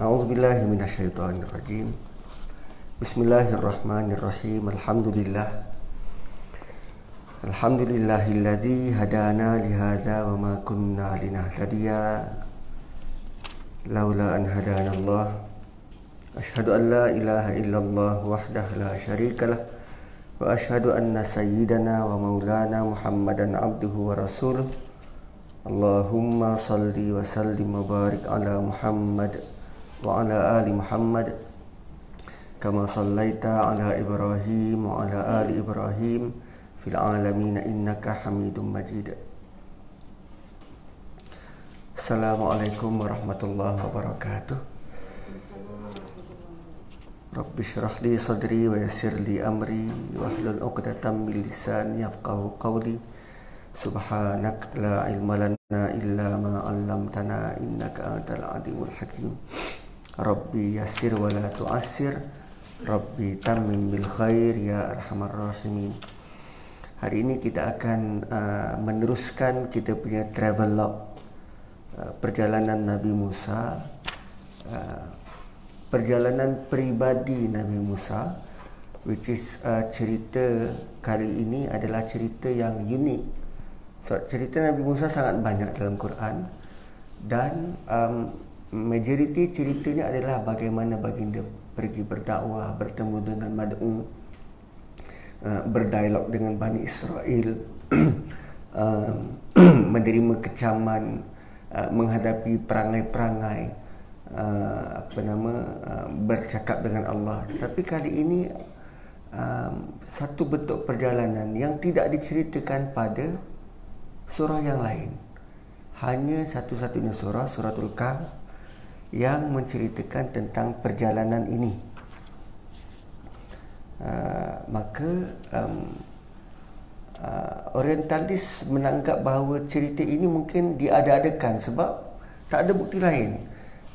أعوذ بالله من الشيطان الرجيم بسم الله الرحمن الرحيم الحمد لله الحمد لله الذي هدانا لهذا وما كنا لنهتدي لولا أن هدانا الله أشهد أن لا إله إلا الله وحده لا شريك له وأشهد أن سيدنا ومولانا محمدا عبده ورسوله Allahumma salli wa sallim wa barik ala Muhammad wa ala ali Muhammad kama sallaita ala Ibrahim wa ala ali Ibrahim fil alamin innaka Hamidum Majid. Assalamualaikum warahmatullahi wabarakatuh. Rabbi syrah li sadri wa yassir li amri wa hlul 'uqdatam min lisani yafqahu qawli. Ma 'allamtana innaka antal alimul hakim. Rabbi yassir wa la tu'assir. Rabbi tammim bil khair ya arhamar rahimin. Hari ini kita akan uh, meneruskan kita punya travel log uh, perjalanan Nabi Musa. Uh, perjalanan peribadi Nabi Musa which is uh, cerita kali ini adalah cerita yang unik cerita Nabi Musa sangat banyak dalam Quran dan um, majoriti ceritanya adalah bagaimana baginda pergi berdakwah, bertemu dengan mad'u, uh, berdialog dengan Bani Israel, uh, menerima kecaman, uh, menghadapi perangai-perangai, uh, apa nama, uh, bercakap dengan Allah. Tetapi kali ini um, satu bentuk perjalanan yang tidak diceritakan pada surah yang lain. Hanya satu-satunya surah, suratul Kahf yang menceritakan tentang perjalanan ini. Uh, maka um, uh, orientalis menanggap bahawa cerita ini mungkin diada-adakan sebab tak ada bukti lain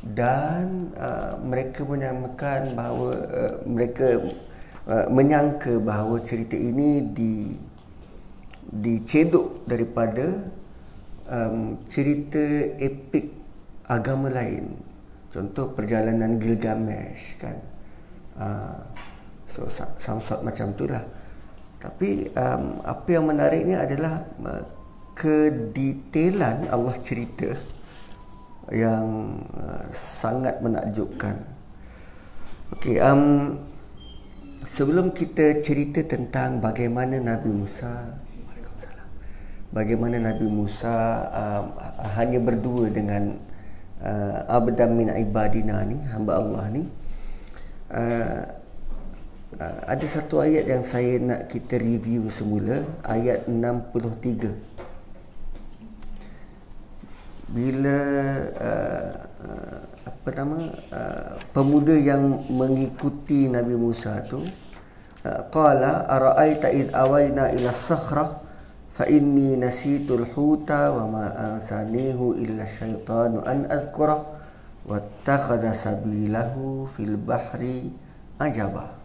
dan uh, mereka menyamakan bahawa uh, mereka uh, menyangka bahawa cerita ini di dicedok daripada um, cerita epik agama lain. Contoh perjalanan Gilgamesh kan? Uh, so samsat macam itulah tapi um, apa yang menariknya adalah uh, kedetailan Allah cerita yang uh, sangat menakjubkan. Okey um, sebelum kita cerita tentang bagaimana Nabi Musa bagaimana Nabi Musa uh, hanya berdua dengan uh, abdan min ibadina ni hamba Allah ni. Uh, uh, ada satu ayat yang saya nak kita review semula ayat 63 bila uh, uh, apa nama uh, pemuda yang mengikuti Nabi Musa tu uh, qala araaita id awaina ila sakhrah fa inni nasitu al-huta wa ma asanihu illa syaitanu an azkura wa takhadha sabilahu fil bahri ajaba.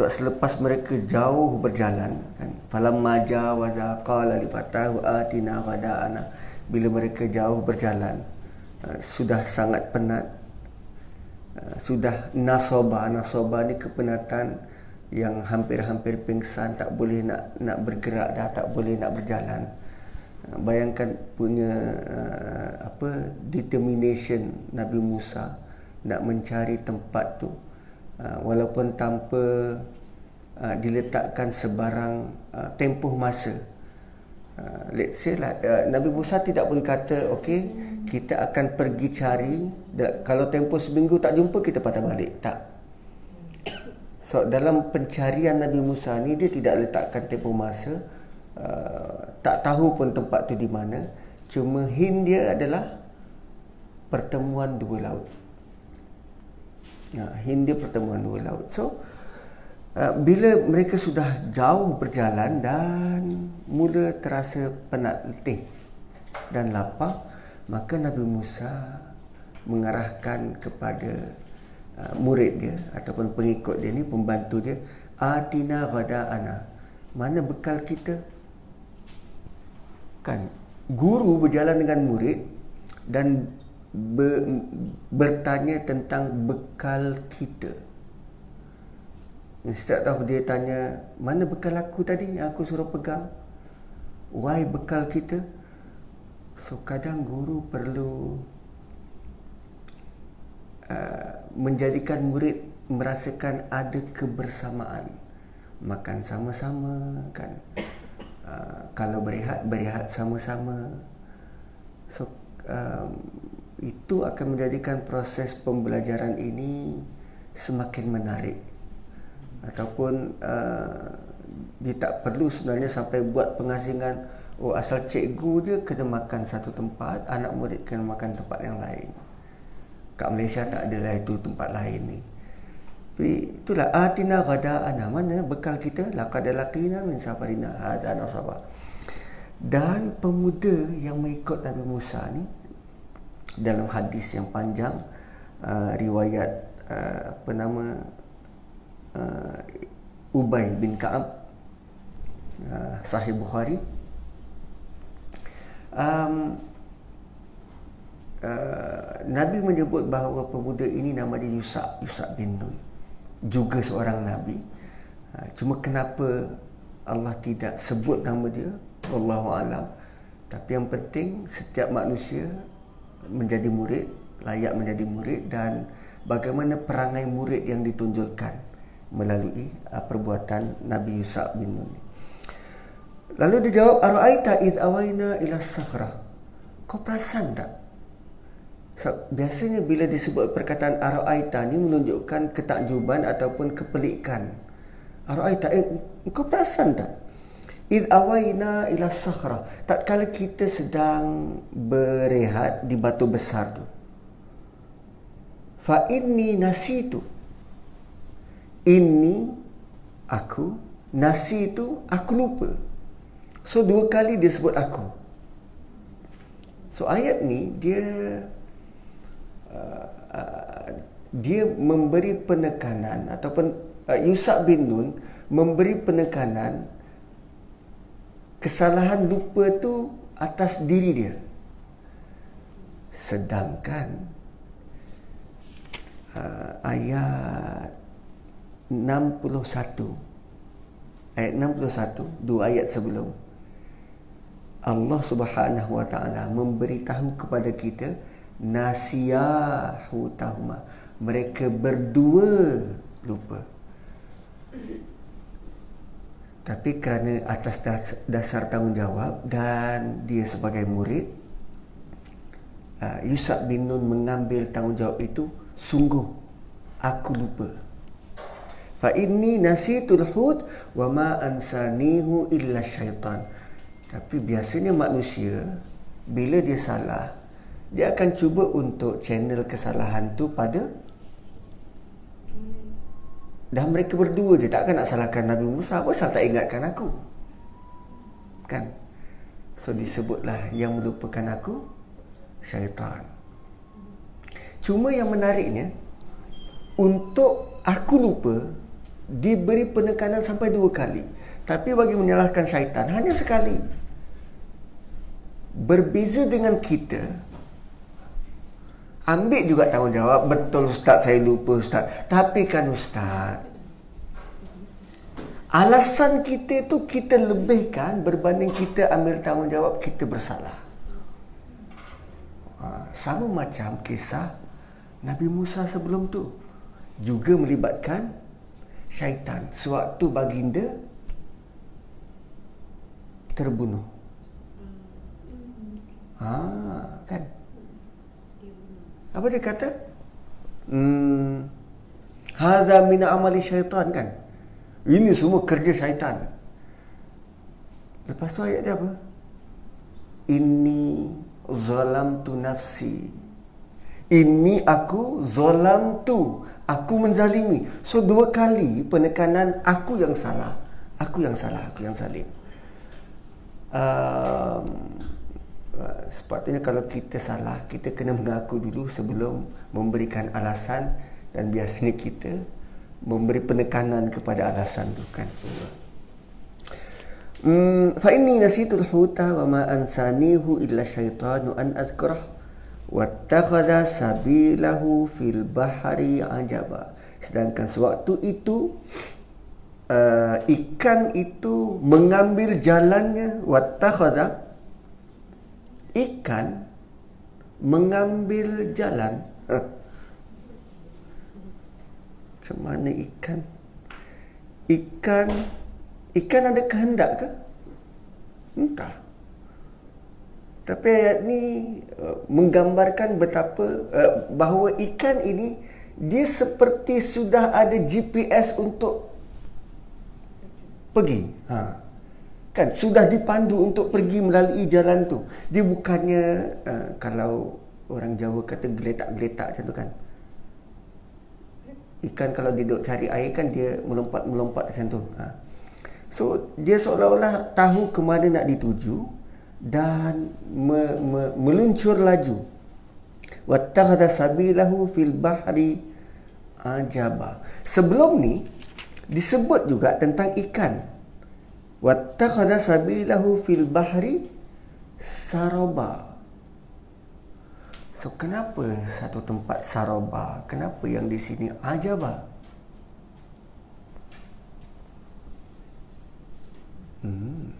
Sebab selepas mereka jauh berjalan kan falam maja wa zaqala li fatahu atina ghadana bila mereka jauh berjalan eh, sudah sangat penat Ah, sudah nasoba nasoba ni kepenatan yang hampir-hampir pingsan tak boleh nak nak bergerak dah tak boleh nak berjalan. Ah, bayangkan punya uh, apa determination Nabi Musa nak mencari tempat tu. Uh, walaupun tanpa uh, diletakkan sebarang uh, tempoh masa uh, let's say lah uh, Nabi Musa tidak boleh kata okey kita akan pergi cari kalau tempoh seminggu tak jumpa kita patah balik. Tak. So dalam pencarian Nabi Musa ni dia tidak letakkan tempoh masa. Uh, tak tahu pun tempat tu di mana. Cuma hint dia adalah pertemuan dua laut. Ya, hint dia pertemuan dua laut. So uh, bila mereka sudah jauh berjalan dan mula terasa penat letih dan lapar maka Nabi Musa mengarahkan kepada uh, murid dia ataupun pengikut dia ni pembantu dia atina ghada'ana mana bekal kita kan guru berjalan dengan murid dan ber, bertanya tentang bekal kita. Setiap tahu dia tanya, mana bekal aku tadi yang aku suruh pegang? Why bekal kita? So kadang guru perlu uh, menjadikan murid merasakan ada kebersamaan. Makan sama-sama kan. Uh, kalau berehat, berehat sama-sama. So um, itu akan menjadikan proses pembelajaran ini semakin menarik ataupun uh, dia tak perlu sebenarnya sampai buat pengasingan oh asal cikgu je kena makan satu tempat anak murid kena makan tempat yang lain. Kat Malaysia tak ada lah itu tempat lain ni. Tapi itulah atina gada ana. Mana bekal kita? Laqad laqina min safarina. Hada nasaba dan pemuda yang mengikut Nabi Musa ni dalam hadis yang panjang uh, riwayat uh, apa nama Ubay bin Ka'ab uh, Sahih Bukhari. Um, uh, Nabi menyebut bahawa pemuda ini nama dia Yusak Yusak bin Nun. Juga seorang Nabi. Uh, cuma kenapa Allah tidak sebut nama dia? Allahu alam. Tapi yang penting setiap manusia menjadi murid layak menjadi murid dan bagaimana perangai murid yang ditunjukkan melalui uh, perbuatan Nabi Yusuf bin Nun. Lalu dia jawab, "Ara'aita iz awaina ila sakhra?" Kau perasan tak? So, biasanya bila disebut perkataan ara'aita ni menunjukkan ketakjuban ataupun kepelikan. Ara'aita, eh, kau perasan tak? Iz awaina ila sakhra. Tak kala kita sedang berehat di batu besar tu fa inni nasitu inni aku nasi itu aku lupa. So dua kali dia sebut aku. So ayat ni dia uh, uh, dia memberi penekanan ataupun uh, Yusuf bin Nun memberi penekanan kesalahan lupa tu atas diri dia. Sedangkan uh, ayat 61 ayat 61 dua ayat sebelum. Allah Subhanahu wa taala memberitahu kepada kita nasiyahu tahuma. Mereka berdua lupa. Tapi kerana atas dasar tanggungjawab dan dia sebagai murid uh, Yusuf bin Nun mengambil tanggungjawab itu sungguh aku lupa fa inni nasitul hud wa ma ansanihu illa syaitan. Tapi biasanya manusia bila dia salah dia akan cuba untuk channel kesalahan tu pada dan mereka berdua dia takkan nak salahkan Nabi Musa? Apa salah tak ingatkan aku? Kan? So disebutlah yang melupakan aku syaitan. Cuma yang menariknya untuk aku lupa diberi penekanan sampai dua kali. Tapi bagi menyalahkan syaitan hanya sekali. Berbeza dengan kita ambil juga tanggungjawab betul ustaz saya lupa ustaz. Tapi kan ustaz alasan kita tu kita lebihkan berbanding kita ambil tanggungjawab kita bersalah. Ha, sama macam kisah Nabi Musa sebelum tu juga melibatkan syaitan sewaktu baginda terbunuh. Ha, kan? Apa dia kata? Hmm, hadza min amali syaitan kan? Ini semua kerja syaitan. Lepas tu ayat dia apa? Inni zalamtu nafsi ini aku zolam tu aku menzalimi. So dua kali penekanan aku yang salah. Aku yang salah aku yang zalim. Um, sepatutnya kalau kita salah kita kena mengaku dulu sebelum memberikan alasan dan biasanya kita memberi penekanan kepada alasan tu kan. Hmm, fa inni nasitul huta wa ma ansanihu illa syaitanu an azkurah wattakhadha sabilahu fil bahri ajaba. Sedangkan sewaktu itu uh, ikan itu mengambil jalannya wattakhadha ikan mengambil jalan. Macam mana ikan? Ikan Ikan ada kehendak ke? Entah. Tapi ayat ni uh, menggambarkan betapa uh, bahawa ikan ini dia seperti sudah ada GPS untuk pergi. Ha. Kan sudah dipandu untuk pergi melalui jalan tu. Dia bukannya uh, kalau orang Jawa kata geletak-geletak macam tu kan. Ikan kalau duduk cari air kan dia melompat-melompat macam tu. Ha. So dia seolah-olah tahu ke mana nak dituju dan me, me, meluncur laju. Wattakhadha sabilahu fil bahri ajaba. Sebelum ni disebut juga tentang ikan. Wattakhadha sabilahu fil bahri saraba. So kenapa satu tempat saraba? Kenapa yang di sini ajaba? Hmm.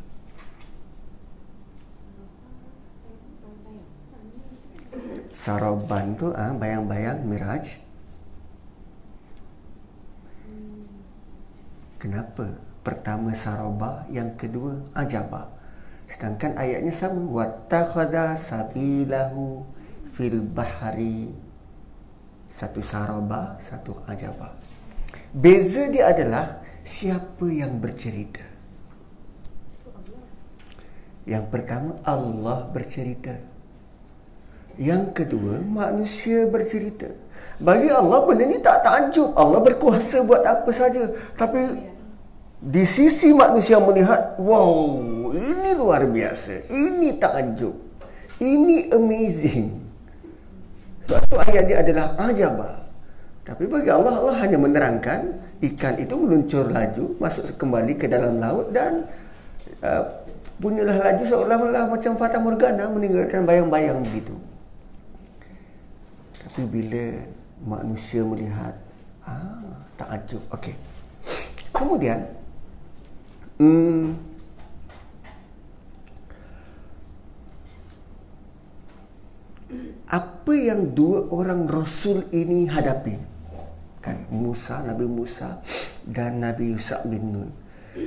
Saraban tu ah bayang-bayang Miraj. Kenapa? Pertama saraba, yang kedua ajaba. Sedangkan ayatnya sama. Wattakhadha sabilahu fil bahari. Satu saraba, satu ajaba. Beza dia adalah siapa yang bercerita. Yang pertama Allah bercerita. Yang kedua manusia bercerita. Bagi Allah benda ni tak takjub. Allah berkuasa buat apa saja. Tapi di sisi manusia melihat, wow, ini luar biasa. Ini takjub. Ini amazing. Suatu ayat dia adalah ajabah. Tapi bagi Allah, Allah hanya menerangkan ikan itu meluncur laju, masuk kembali ke dalam laut dan uh, punyalah laju seolah-olah macam Fata Morgana meninggalkan bayang-bayang begitu. Tapi bila manusia melihat, ah, takjub. Okey. Kemudian, hmm, apa yang dua orang Rasul ini hadapi? Kan Musa, Nabi Musa dan Nabi Yusuf bin Nun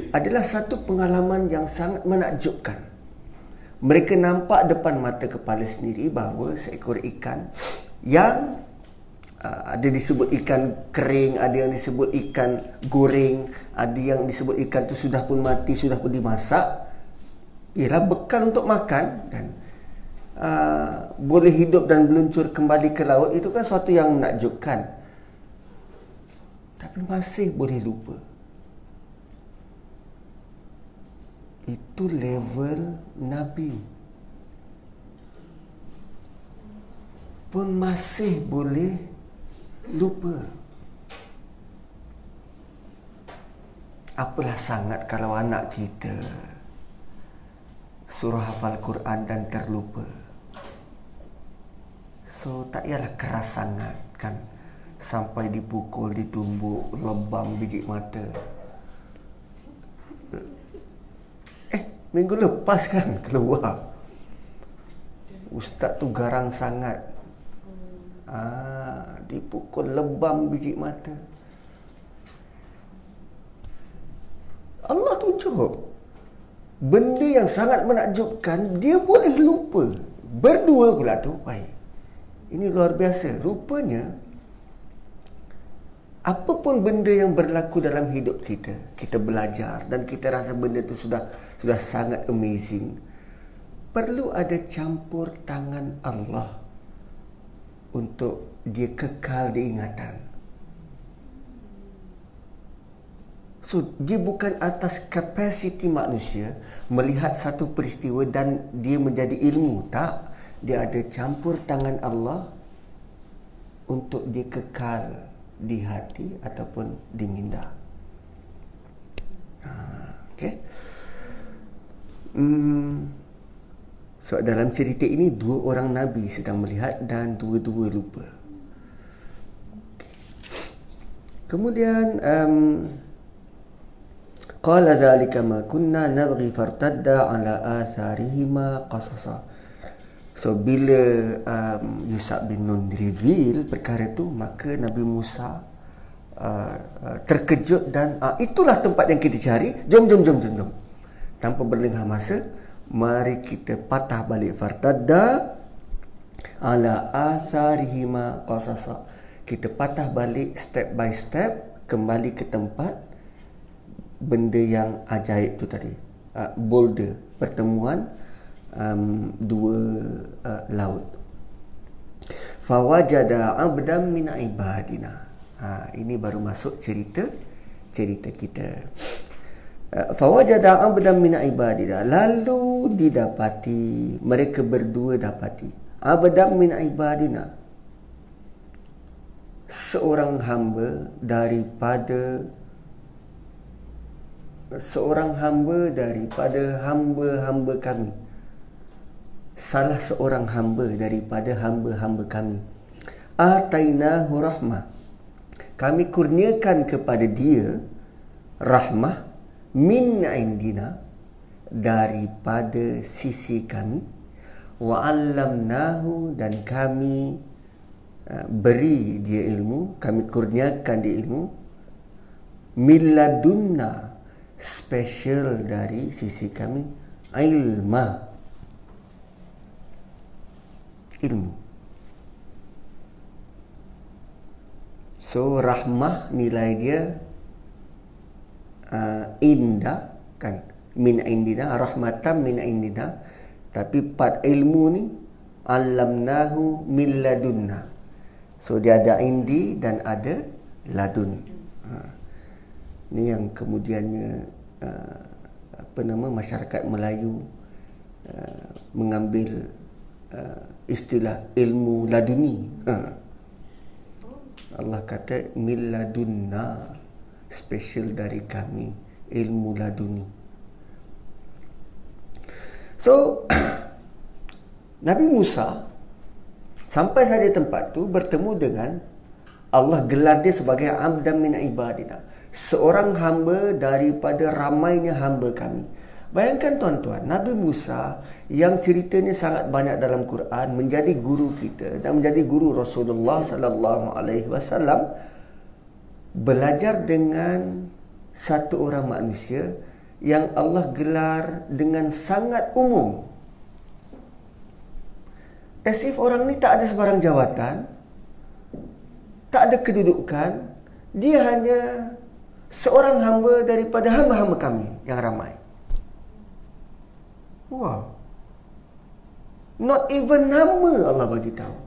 adalah satu pengalaman yang sangat menakjubkan. Mereka nampak depan mata kepala sendiri bahawa seekor ikan yang uh, ada disebut ikan kering, ada yang disebut ikan goreng, ada yang disebut ikan tu sudah pun mati, sudah pun dimasak, ialah bekal untuk makan dan uh, boleh hidup dan meluncur kembali ke laut itu kan suatu yang menakjubkan. Tapi masih boleh lupa. itu level Nabi pun masih boleh lupa apalah sangat kalau anak kita surah hafal Quran dan terlupa so tak ialah keras sangat kan sampai dipukul ditumbuk lebam biji mata Minggu lepas kan keluar. Ustaz tu garang sangat. Ah, dipukul lebam biji mata. Allah tunjuk. Benda yang sangat menakjubkan, dia boleh lupa. Berdua pula tu. Baik. Ini luar biasa. Rupanya, apapun benda yang berlaku dalam hidup kita kita belajar dan kita rasa benda itu sudah sudah sangat amazing perlu ada campur tangan Allah untuk dia kekal di ingatan so dia bukan atas kapasiti manusia melihat satu peristiwa dan dia menjadi ilmu tak dia ada campur tangan Allah untuk dia kekal di hati ataupun di minda. Ha, okay. Hmm, so dalam cerita ini dua orang nabi sedang melihat dan dua-dua lupa. Kemudian um, qala dhalika ma kunna nabghi fartadda ala atharihima qasasa. So bila um, Yusuf bin Nun reveal perkara itu maka Nabi Musa uh, uh, terkejut dan uh, itulah tempat yang kita cari. Jom jom jom jom jom. Tanpa berlengah masa, mari kita patah balik fartadda ala asarihima qasasa. Kita patah balik step by step kembali ke tempat benda yang ajaib tu tadi. Uh, boulder pertemuan um, dua uh, laut. Fawajada abdam min ibadina. Ha, ini baru masuk cerita cerita kita. Fawajada abdam min ibadina. Lalu didapati mereka berdua dapati abdam min ibadina. Seorang hamba daripada seorang hamba daripada hamba-hamba kami salah seorang hamba daripada hamba-hamba kami. Atainahu rahmah. Kami kurniakan kepada dia rahmah min indina daripada sisi kami. Wa 'allamnahu dan kami uh, beri dia ilmu, kami kurniakan dia ilmu. Milladunna special dari sisi kami ilma. Ilmu. So rahmah nilai dia uh, indah kan min indina rahmatan min indina tapi part ilmu ni alamnahu min ladunna. So dia ada indi dan ada ladun. Ha. Ni yang kemudiannya uh, apa nama masyarakat Melayu uh, mengambil uh, istilah ilmu laduni. Ha. Allah kata miladunna special dari kami ilmu laduni. So Nabi Musa sampai saja tempat tu bertemu dengan Allah gelar dia sebagai abdan min ibadina. Seorang hamba daripada ramainya hamba kami. Bayangkan tuan-tuan, Nabi Musa yang ceritanya sangat banyak dalam Quran menjadi guru kita dan menjadi guru Rasulullah sallallahu alaihi wasallam belajar dengan satu orang manusia yang Allah gelar dengan sangat umum. As if orang ni tak ada sebarang jawatan, tak ada kedudukan, dia hanya seorang hamba daripada hamba-hamba kami yang ramai. Wow. Not even nama Allah bagi tahu.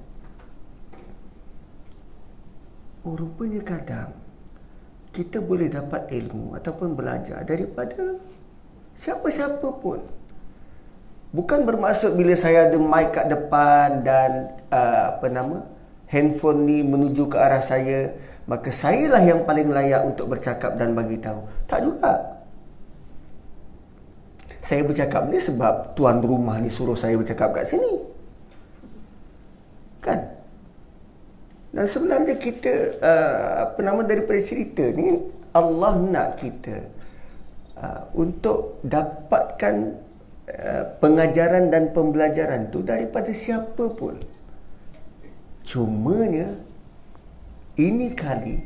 Oh, rupanya kadang kita boleh dapat ilmu ataupun belajar daripada siapa-siapa pun. Bukan bermaksud bila saya ada mic kat depan dan uh, apa nama handphone ni menuju ke arah saya, maka sayalah yang paling layak untuk bercakap dan bagi tahu. Tak juga saya bercakap ni sebab tuan rumah ni suruh saya bercakap kat sini. Kan? Dan sebenarnya kita uh, apa nama daripada cerita ni Allah nak kita uh, untuk dapatkan uh, pengajaran dan pembelajaran tu daripada siapa pun. Cumanya ini kali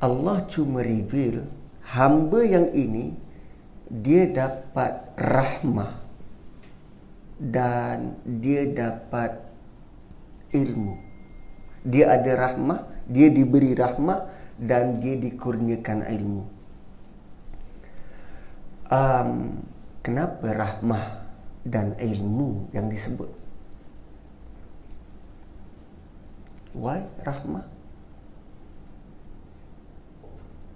Allah cuma reveal hamba yang ini dia dapat rahmah dan dia dapat ilmu. Dia ada rahmah, dia diberi rahmah dan dia dikurniakan ilmu. Um, kenapa rahmah dan ilmu yang disebut? Why rahmah?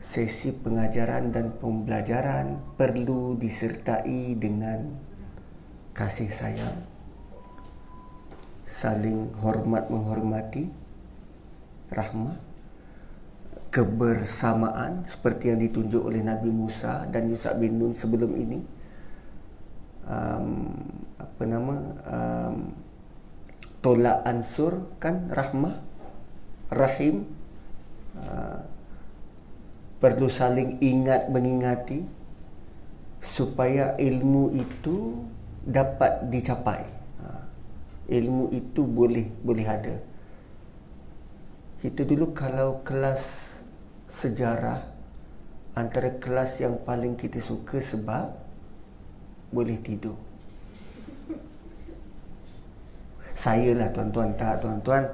sesi pengajaran dan pembelajaran perlu disertai dengan kasih sayang saling hormat menghormati rahmah kebersamaan seperti yang ditunjuk oleh Nabi Musa dan Yusuf bin Nun sebelum ini. Um, apa nama? Um, tolak ansur kan rahmah rahim. Uh, perlu saling ingat mengingati supaya ilmu itu dapat dicapai. Uh, ilmu itu boleh boleh ada kita dulu kalau kelas sejarah antara kelas yang paling kita suka sebab boleh tidur. Saya lah tuan-tuan tak tuan-tuan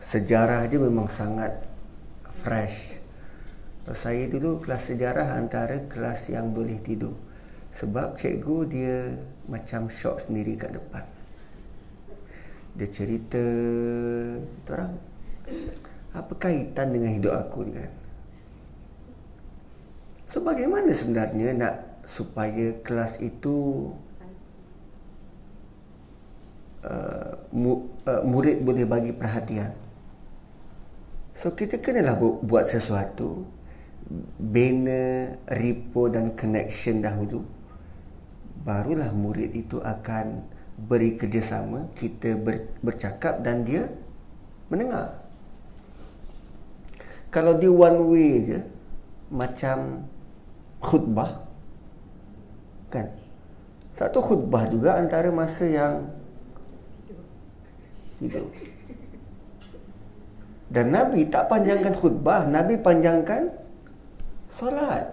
sejarah je memang sangat fresh. Saya dulu kelas sejarah antara kelas yang boleh tidur. Sebab cikgu dia macam shock sendiri kat depan. Dia cerita orang apa kaitan dengan hidup aku ni kan so bagaimana sebenarnya nak supaya kelas itu Uh, mu, uh, murid boleh bagi perhatian. So kita kenalah bu- buat sesuatu bina repo dan connection dahulu. Barulah murid itu akan beri kerjasama, kita ber, bercakap dan dia mendengar. Kalau dia one way je macam khutbah kan. Satu khutbah juga antara masa yang hidup. Dan Nabi tak panjangkan khutbah, Nabi panjangkan solat.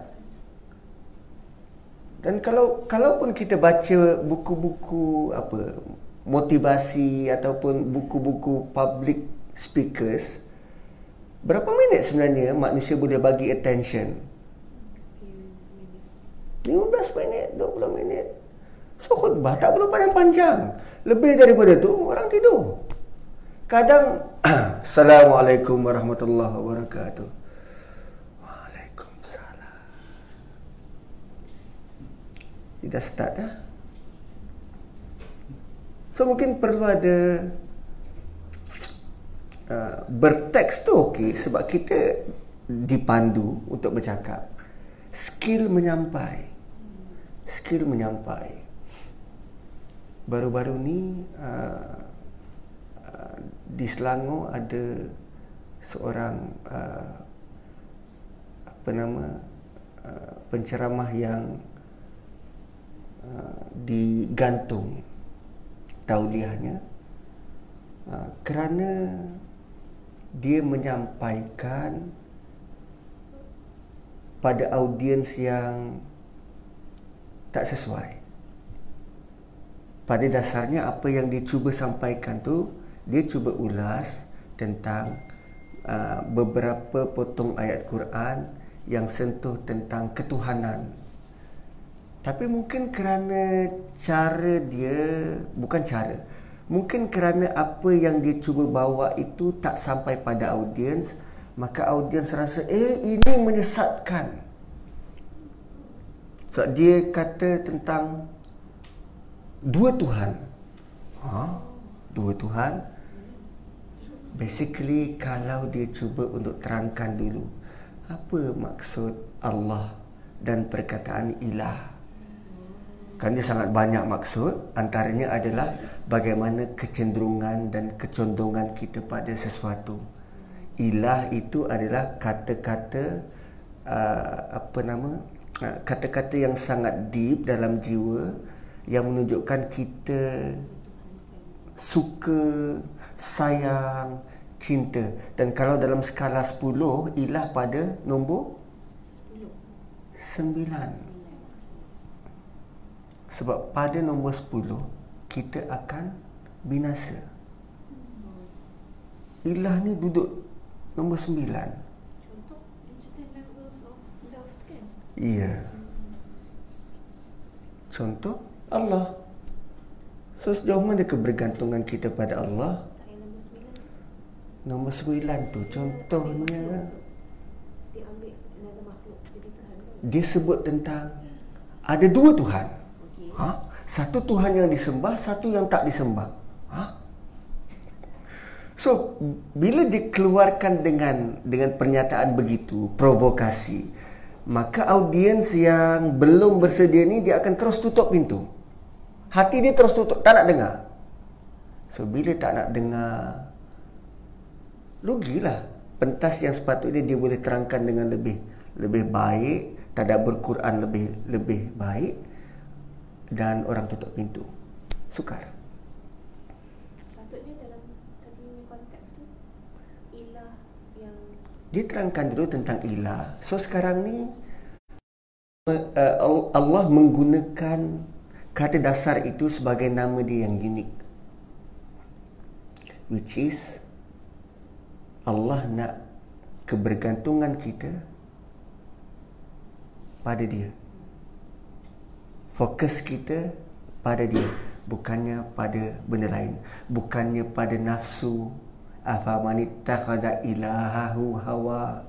Dan kalau kalaupun kita baca buku-buku apa motivasi ataupun buku-buku public speakers berapa minit sebenarnya manusia boleh bagi attention 15 minit 20 minit so khutbah tak perlu panjang-panjang lebih daripada tu orang tidur Kadang Assalamualaikum warahmatullahi wabarakatuh. Waalaikumsalam. Kita start dah. So mungkin perlu ada uh, berteks tu okey sebab kita dipandu untuk bercakap. Skill menyampai. Skill menyampai. Baru-baru ni uh, di Selangor ada seorang uh, apa nama uh, penceramah yang uh, digantung tauliahnya uh, kerana dia menyampaikan pada audiens yang tak sesuai. Pada dasarnya apa yang dia cuba sampaikan tu dia cuba ulas tentang uh, beberapa potong ayat Quran yang sentuh tentang ketuhanan. Tapi mungkin kerana cara dia bukan cara. Mungkin kerana apa yang dia cuba bawa itu tak sampai pada audiens, maka audiens rasa eh ini menyesatkan. So dia kata tentang dua Tuhan. Ha? Dua Tuhan basically kalau dia cuba untuk terangkan dulu apa maksud Allah dan perkataan ilah kan dia sangat banyak maksud antaranya adalah bagaimana kecenderungan dan kecondongan kita pada sesuatu. Ilah itu adalah kata-kata uh, apa nama uh, kata-kata yang sangat deep dalam jiwa yang menunjukkan kita suka sayang cinta. Dan kalau dalam skala 10 ilah pada nombor 9 sebab pada nombor 10 kita akan binasa. Ilah ni duduk nombor 9 contoh iya. Contoh Allah. So sejauh mana kebergantungan kita pada Allah? Nombor sembilan. Tu contohnya. Dia sebut tentang ada dua Tuhan. Ha? Satu Tuhan yang disembah, satu yang tak disembah. Ha? So, bila dikeluarkan dengan dengan pernyataan begitu, provokasi, maka audiens yang belum bersedia ni dia akan terus tutup pintu. Hati dia terus tutup, tak nak dengar. So, bila tak nak dengar, rugilah. Pentas yang sepatutnya dia boleh terangkan dengan lebih lebih baik, tak berquran lebih lebih baik dan orang tutup pintu. Sukar. Patutnya dalam tadi konteks tu ilah yang Dia terangkan dulu tentang ilah. So sekarang ni uh, Allah menggunakan kata dasar itu sebagai nama dia yang unik. Which is Allah nak kebergantungan kita pada dia. Fokus kita pada dia bukannya pada benda lain. Bukannya pada nafsu. Afaman ittakhadha ilahahu hawa.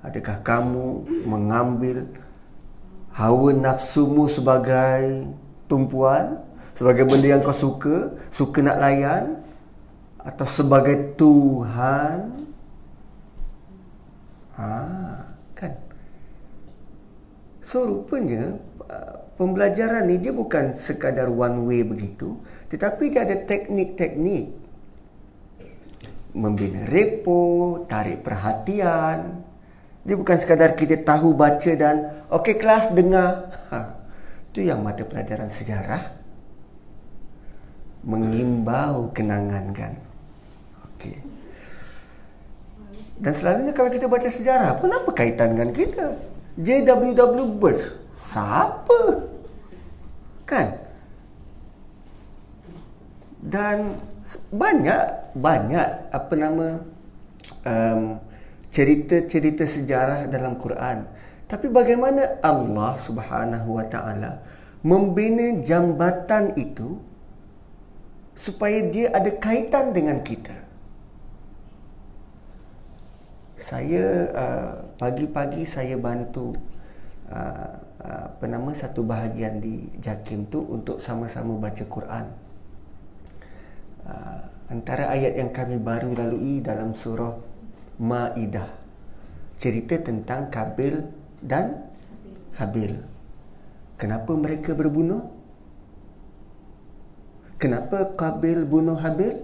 Adakah kamu mengambil hawa nafsumu sebagai tumpuan? Sebagai benda yang kau suka? Suka nak layan? Atau sebagai tuhan? Ha kan? So rupanya pembelajaran ni dia bukan sekadar one way begitu tetapi dia ada teknik-teknik. Membina repo tarik perhatian. Dia bukan sekadar kita tahu baca dan okey kelas dengar. Ha, itu yang mata pelajaran sejarah. Mengimbau kenangan kan? Okey. Dan selalunya kalau kita baca sejarah pun apa kaitan dengan kita? JWW Bush Siapa? Kan? Dan banyak banyak apa nama um, cerita-cerita sejarah dalam Quran. Tapi bagaimana Allah Subhanahu Wa Taala membina jambatan itu supaya dia ada kaitan dengan kita. Saya uh, pagi-pagi saya bantu uh, apa nama satu bahagian di Jakim tu untuk sama-sama baca Quran. Uh, antara ayat yang kami baru lalui dalam surah Maidah cerita tentang Kabil dan Habil. Kenapa mereka berbunuh? Kenapa Kabil bunuh Habil?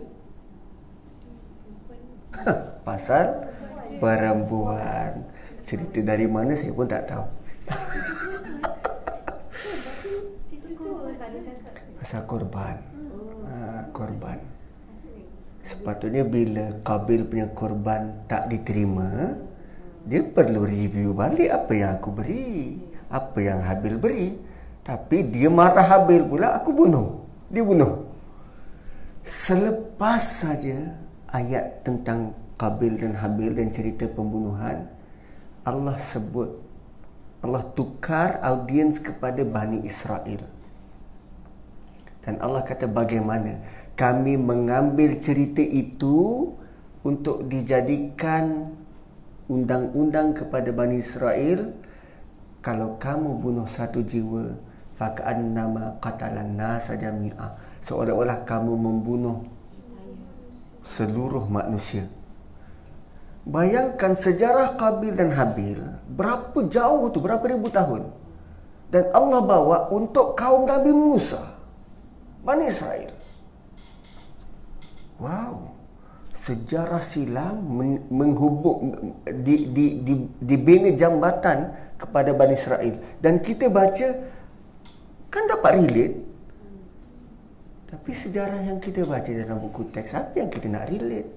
Pasal perempuan. Cerita dari mana saya pun tak tahu. Pasal korban. Ha, Korban. Sepatutnya bila Kabil punya korban tak diterima Dia perlu review balik apa yang aku beri Apa yang Habil beri. Tapi dia marah Habil pula aku bunuh. Dia bunuh. Selepas saja ayat tentang Kabil dan Habil dan cerita pembunuhan Allah sebut Allah tukar audiens kepada Bani Israel. Dan Allah kata bagaimana? Kami mengambil cerita itu untuk dijadikan undang-undang kepada Bani Israel. Kalau kamu bunuh satu jiwa fakaan nama qatalan nasa jami'a. Seolah-olah kamu membunuh seluruh manusia. Bayangkan sejarah Kabil dan Habil Berapa jauh tu, berapa ribu tahun. Dan Allah bawa untuk kaum Nabi Musa Bani Israel. Wow. Sejarah silam menghubung di, di, di, dibina jambatan kepada Bani Israel. Dan kita baca Kan dapat relate. Tapi sejarah yang kita baca dalam buku teks Apa yang kita nak relate?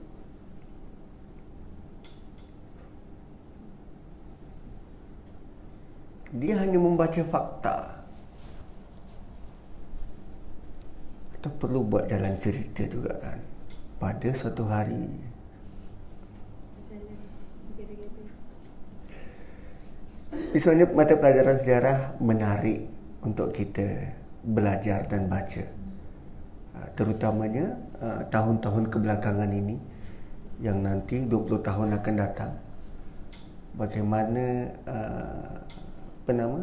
Dia hanya membaca fakta kita perlu buat jalan cerita juga kan pada suatu hari Misalnya mata pelajaran sejarah menarik untuk kita belajar dan baca. Ha, terutamanya ha, tahun-tahun kebelakangan ini yang nanti 20 tahun akan datang. Bagaimana ha, apa nama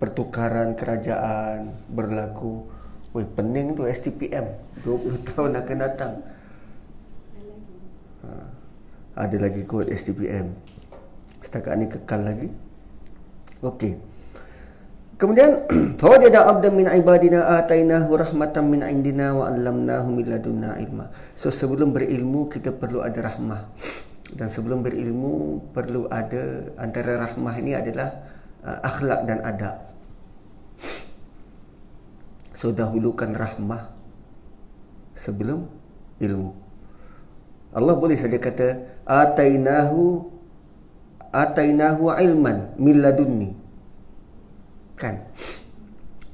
pertukaran kerajaan berlaku Woi pening tu STPM 20 tahun akan datang ha, ada lagi kod STPM setakat ni kekal lagi okey Kemudian fawajada 'abdan min ibadina atainahu rahmatan min indina wa 'allamnahu min ladunna ilma. So sebelum berilmu kita perlu ada rahmah. Dan sebelum berilmu perlu ada antara rahmah ini adalah uh, akhlak dan adab. So dahulukan rahmah sebelum ilmu. Allah boleh saja kata atainahu atainahu ilman min ladunni. Kan?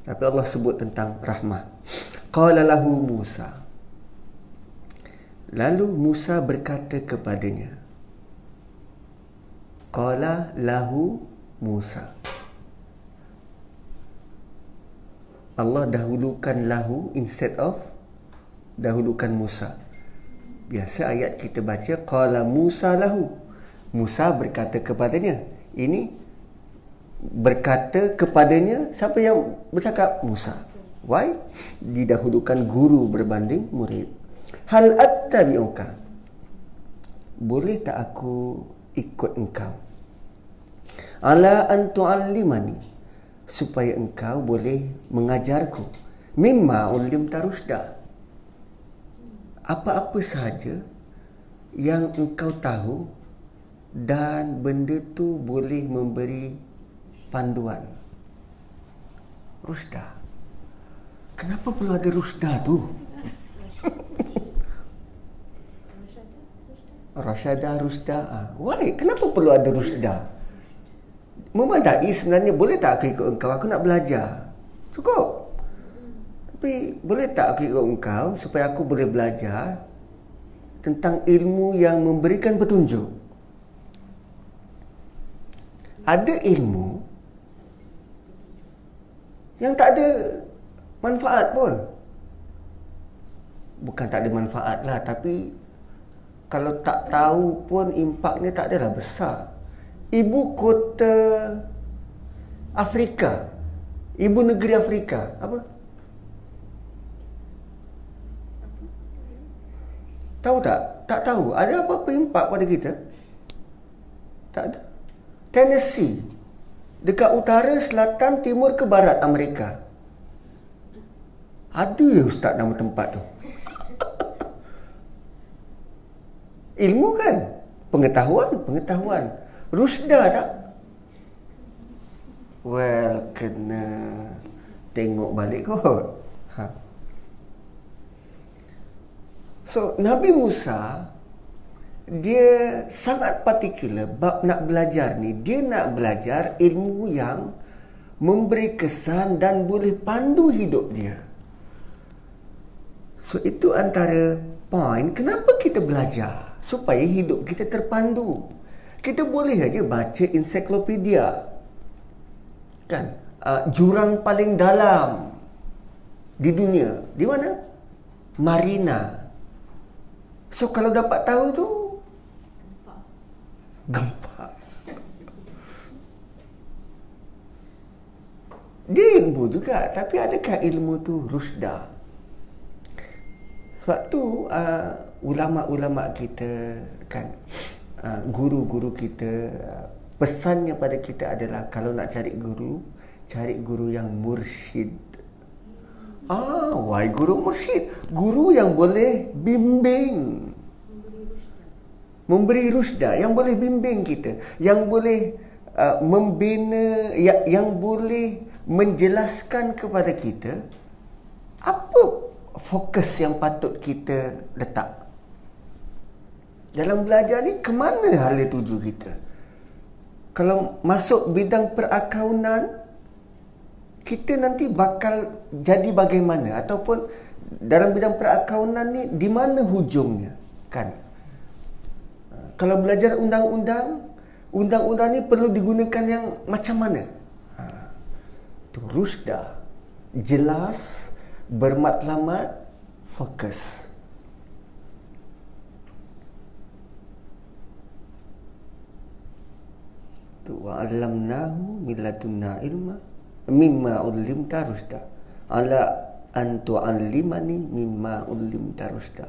Tapi Allah sebut tentang rahmah. Qala lahu Musa. Lalu Musa berkata kepadanya qala lahu Musa Allah dahulukan lahu instead of dahulukan Musa. Biasa ayat kita baca qala Musa lahu. Musa berkata kepadanya. Ini berkata kepadanya siapa yang bercakap? Musa. Why? Didahulukan guru berbanding murid. Hal attabi'uka? Boleh tak aku ikut engkau? Ala an tu'allimani supaya engkau boleh mengajarku mimma ulim tarusda apa-apa sahaja yang engkau tahu dan benda tu boleh memberi panduan. Rusda. Kenapa perlu ada Rusda tu? Rasyada Rusda. Ah, why? Kenapa perlu ada Rusda? Memadai sebenarnya boleh tak aku ikut engkau? Aku nak belajar. Cukup. Tapi boleh tak aku ikut engkau supaya aku boleh belajar tentang ilmu yang memberikan petunjuk? Ada ilmu yang tak ada manfaat pun. Bukan tak ada manfaat lah, tapi kalau tak tahu pun impaknya tak adalah besar. Ibu kota Afrika, ibu negeri Afrika, apa? Tahu tak? Tak tahu. Ada apa-apa impak pada kita? Tak ada. Tennessee, dekat utara, selatan, timur ke barat Amerika. Ada ya ustaz nama tempat tu. Ilmu kan? Pengetahuan, pengetahuan. Rusda tak? Well, kena tengok balik kot. Ha. So, Nabi Musa dia sangat particular bab nak belajar ni dia nak belajar ilmu yang memberi kesan dan boleh pandu hidup dia so itu antara point kenapa kita belajar supaya hidup kita terpandu kita boleh aja baca ensiklopedia. Kan? Uh, jurang paling dalam di dunia. Di mana? Marina. So kalau dapat tahu tu? Gempak. Dia ilmu juga, tapi adakah ilmu tu rusda? Sebab tu uh, ulama-ulama kita kan guru-guru kita uh, pesannya pada kita adalah kalau nak cari guru, cari guru yang mursyid. Ah, why guru mursyid? Guru yang boleh bimbing memberi rusda yang boleh bimbing kita yang boleh uh, membina yang, yang boleh menjelaskan kepada kita apa fokus yang patut kita letak dalam belajar ni ke mana hala tuju kita kalau masuk bidang perakaunan kita nanti bakal jadi bagaimana ataupun dalam bidang perakaunan ni di mana hujungnya kan kalau belajar undang-undang, undang-undang ni perlu digunakan yang macam mana? Ha. Terus dah. Jelas, bermatlamat, fokus. Wa alamnahu miladunna ilma mimma ulimta rusda. Ala antu alimani mimma ulimta rusda.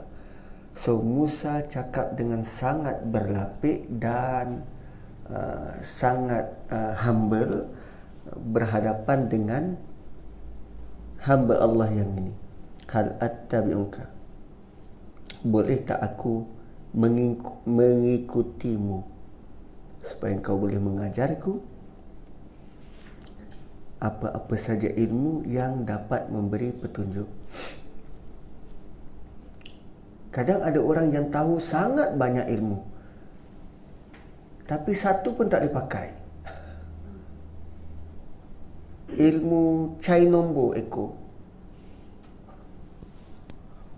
So Musa cakap dengan sangat berlapik dan uh, sangat uh, humble berhadapan dengan hamba Allah yang ini. Hal attabi'uka. Boleh tak aku mengikutimu supaya kau boleh mengajarku apa-apa saja ilmu yang dapat memberi petunjuk. Kadang ada orang yang tahu sangat banyak ilmu. Tapi satu pun tak dipakai. Ilmu cai nombor ekor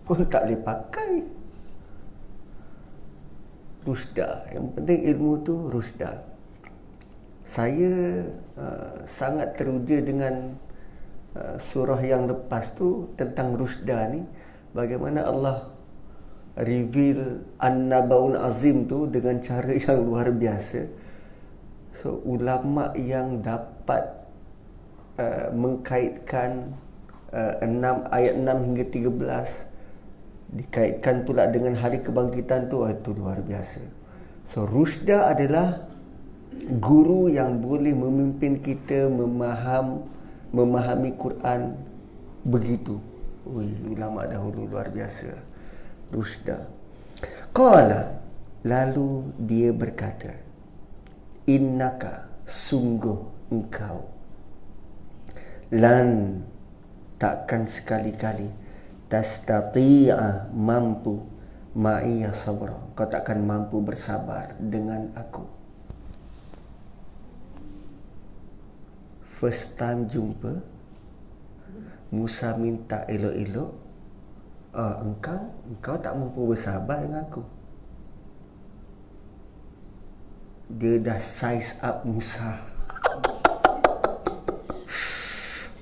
pun tak dipakai. Rusda. Yang penting ilmu tu rusda. Saya uh, sangat teruja dengan uh, surah yang lepas tu tentang rusda ni. Bagaimana Allah reveal an-nabaun azim tu dengan cara yang luar biasa. So ulama yang dapat uh, mengkaitkan uh, 6 ayat 6 hingga 13 dikaitkan pula dengan hari kebangkitan tu itu luar biasa so rusda adalah guru yang boleh memimpin kita memaham memahami Quran begitu. Ui, ulama dahulu luar biasa. Rusda. Qala lalu dia berkata, "Innaka sungguh engkau lan takkan sekali-kali tastati'a mampu. Ma'iya sabra. Kau takkan mampu bersabar dengan aku." first time jumpa. Musa minta elok-elok uh, engkau engkau tak mampu bersabar dengan aku. Dia dah size up Musa.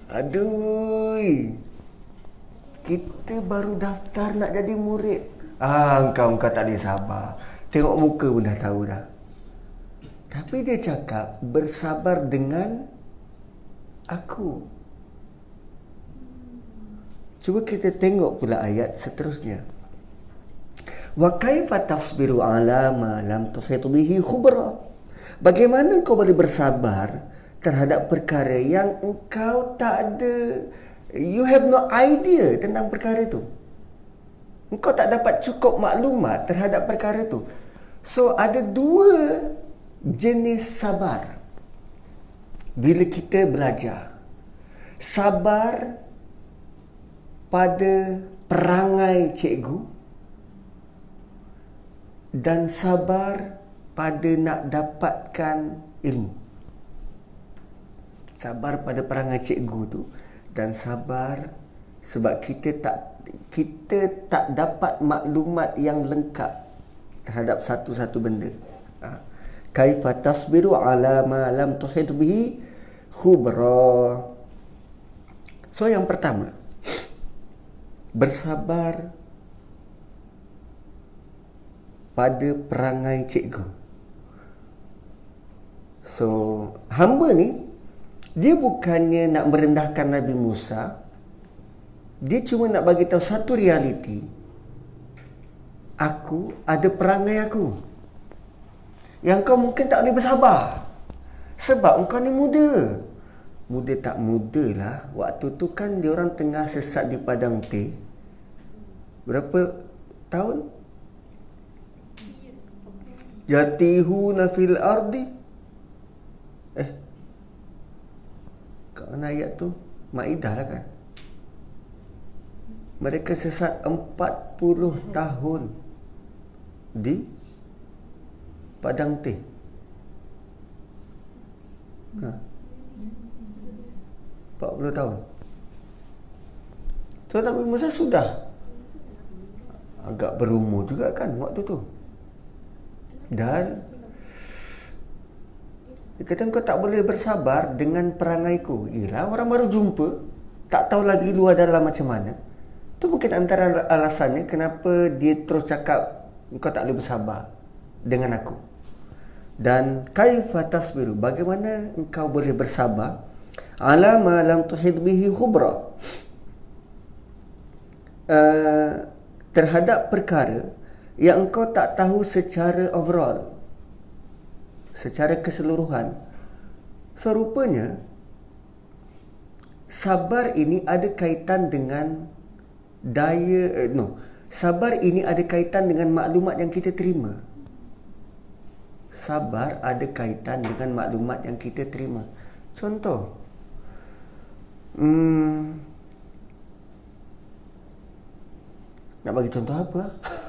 Aduh kita baru daftar nak jadi murid ah engkau engkau tak ada sabar tengok muka pun dah tahu dah tapi dia cakap bersabar dengan aku. Cuba kita tengok pula ayat seterusnya. Wa kaifa tasbiru ala ma lam tuhit bihi khubra? Bagaimana kau boleh bersabar terhadap perkara yang engkau tak ada you have no idea tentang perkara itu. Engkau tak dapat cukup maklumat terhadap perkara itu. So ada dua jenis sabar bila kita belajar sabar pada perangai cikgu dan sabar pada nak dapatkan ilmu sabar pada perangai cikgu tu dan sabar sebab kita tak kita tak dapat maklumat yang lengkap terhadap satu-satu benda ha. kaifa tasbiru ala ma lam tuhit bihi khubra. So yang pertama, bersabar pada perangai cikgu. So, hamba ni dia bukannya nak merendahkan Nabi Musa. Dia cuma nak bagi tahu satu realiti. Aku ada perangai aku. Yang kau mungkin tak boleh bersabar. Sebab engkau ni muda. Muda tak muda lah. Waktu tu kan dia orang tengah sesat di padang teh. Berapa tahun? Yatihu nafil ardi. Eh. Kat mana ayat tu? Ma'idah lah kan? Mereka sesat 40 tahun di padang teh. Ha. 40 tahun. Tuan Nabi Musa sudah agak berumur juga kan waktu tu. Dan dia kata kau tak boleh bersabar dengan perangaiku. Ialah orang baru jumpa, tak tahu lagi luar dalam macam mana. Tu mungkin antara alasannya kenapa dia terus cakap kau tak boleh bersabar dengan aku. Dan kaifa tasbiru? Bagaimana engkau boleh bersabar? Ala ma lam tuhid bihi khubra. Uh, terhadap perkara yang engkau tak tahu secara overall secara keseluruhan. Serupanya sabar ini ada kaitan dengan daya eh, no sabar ini ada kaitan dengan maklumat yang kita terima. Sabar ada kaitan dengan maklumat yang kita terima. Contoh hmm, nak bagi contoh apa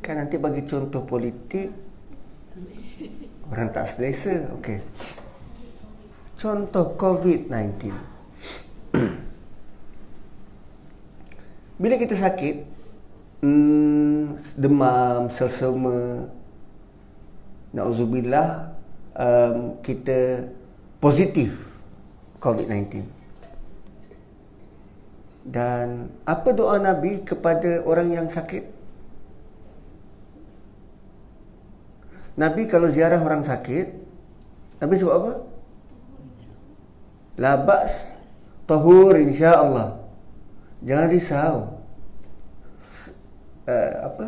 kan nanti bagi contoh politik orang tak selesa okey Contoh COVID-19. Bila kita sakit, hmm, demam, selsema, na'udzubillah, um, kita positif COVID-19. Dan apa doa Nabi kepada orang yang sakit? Nabi kalau ziarah orang sakit, Nabi sebut apa? La ba's tahur insya-Allah. Jangan risau. Uh, apa?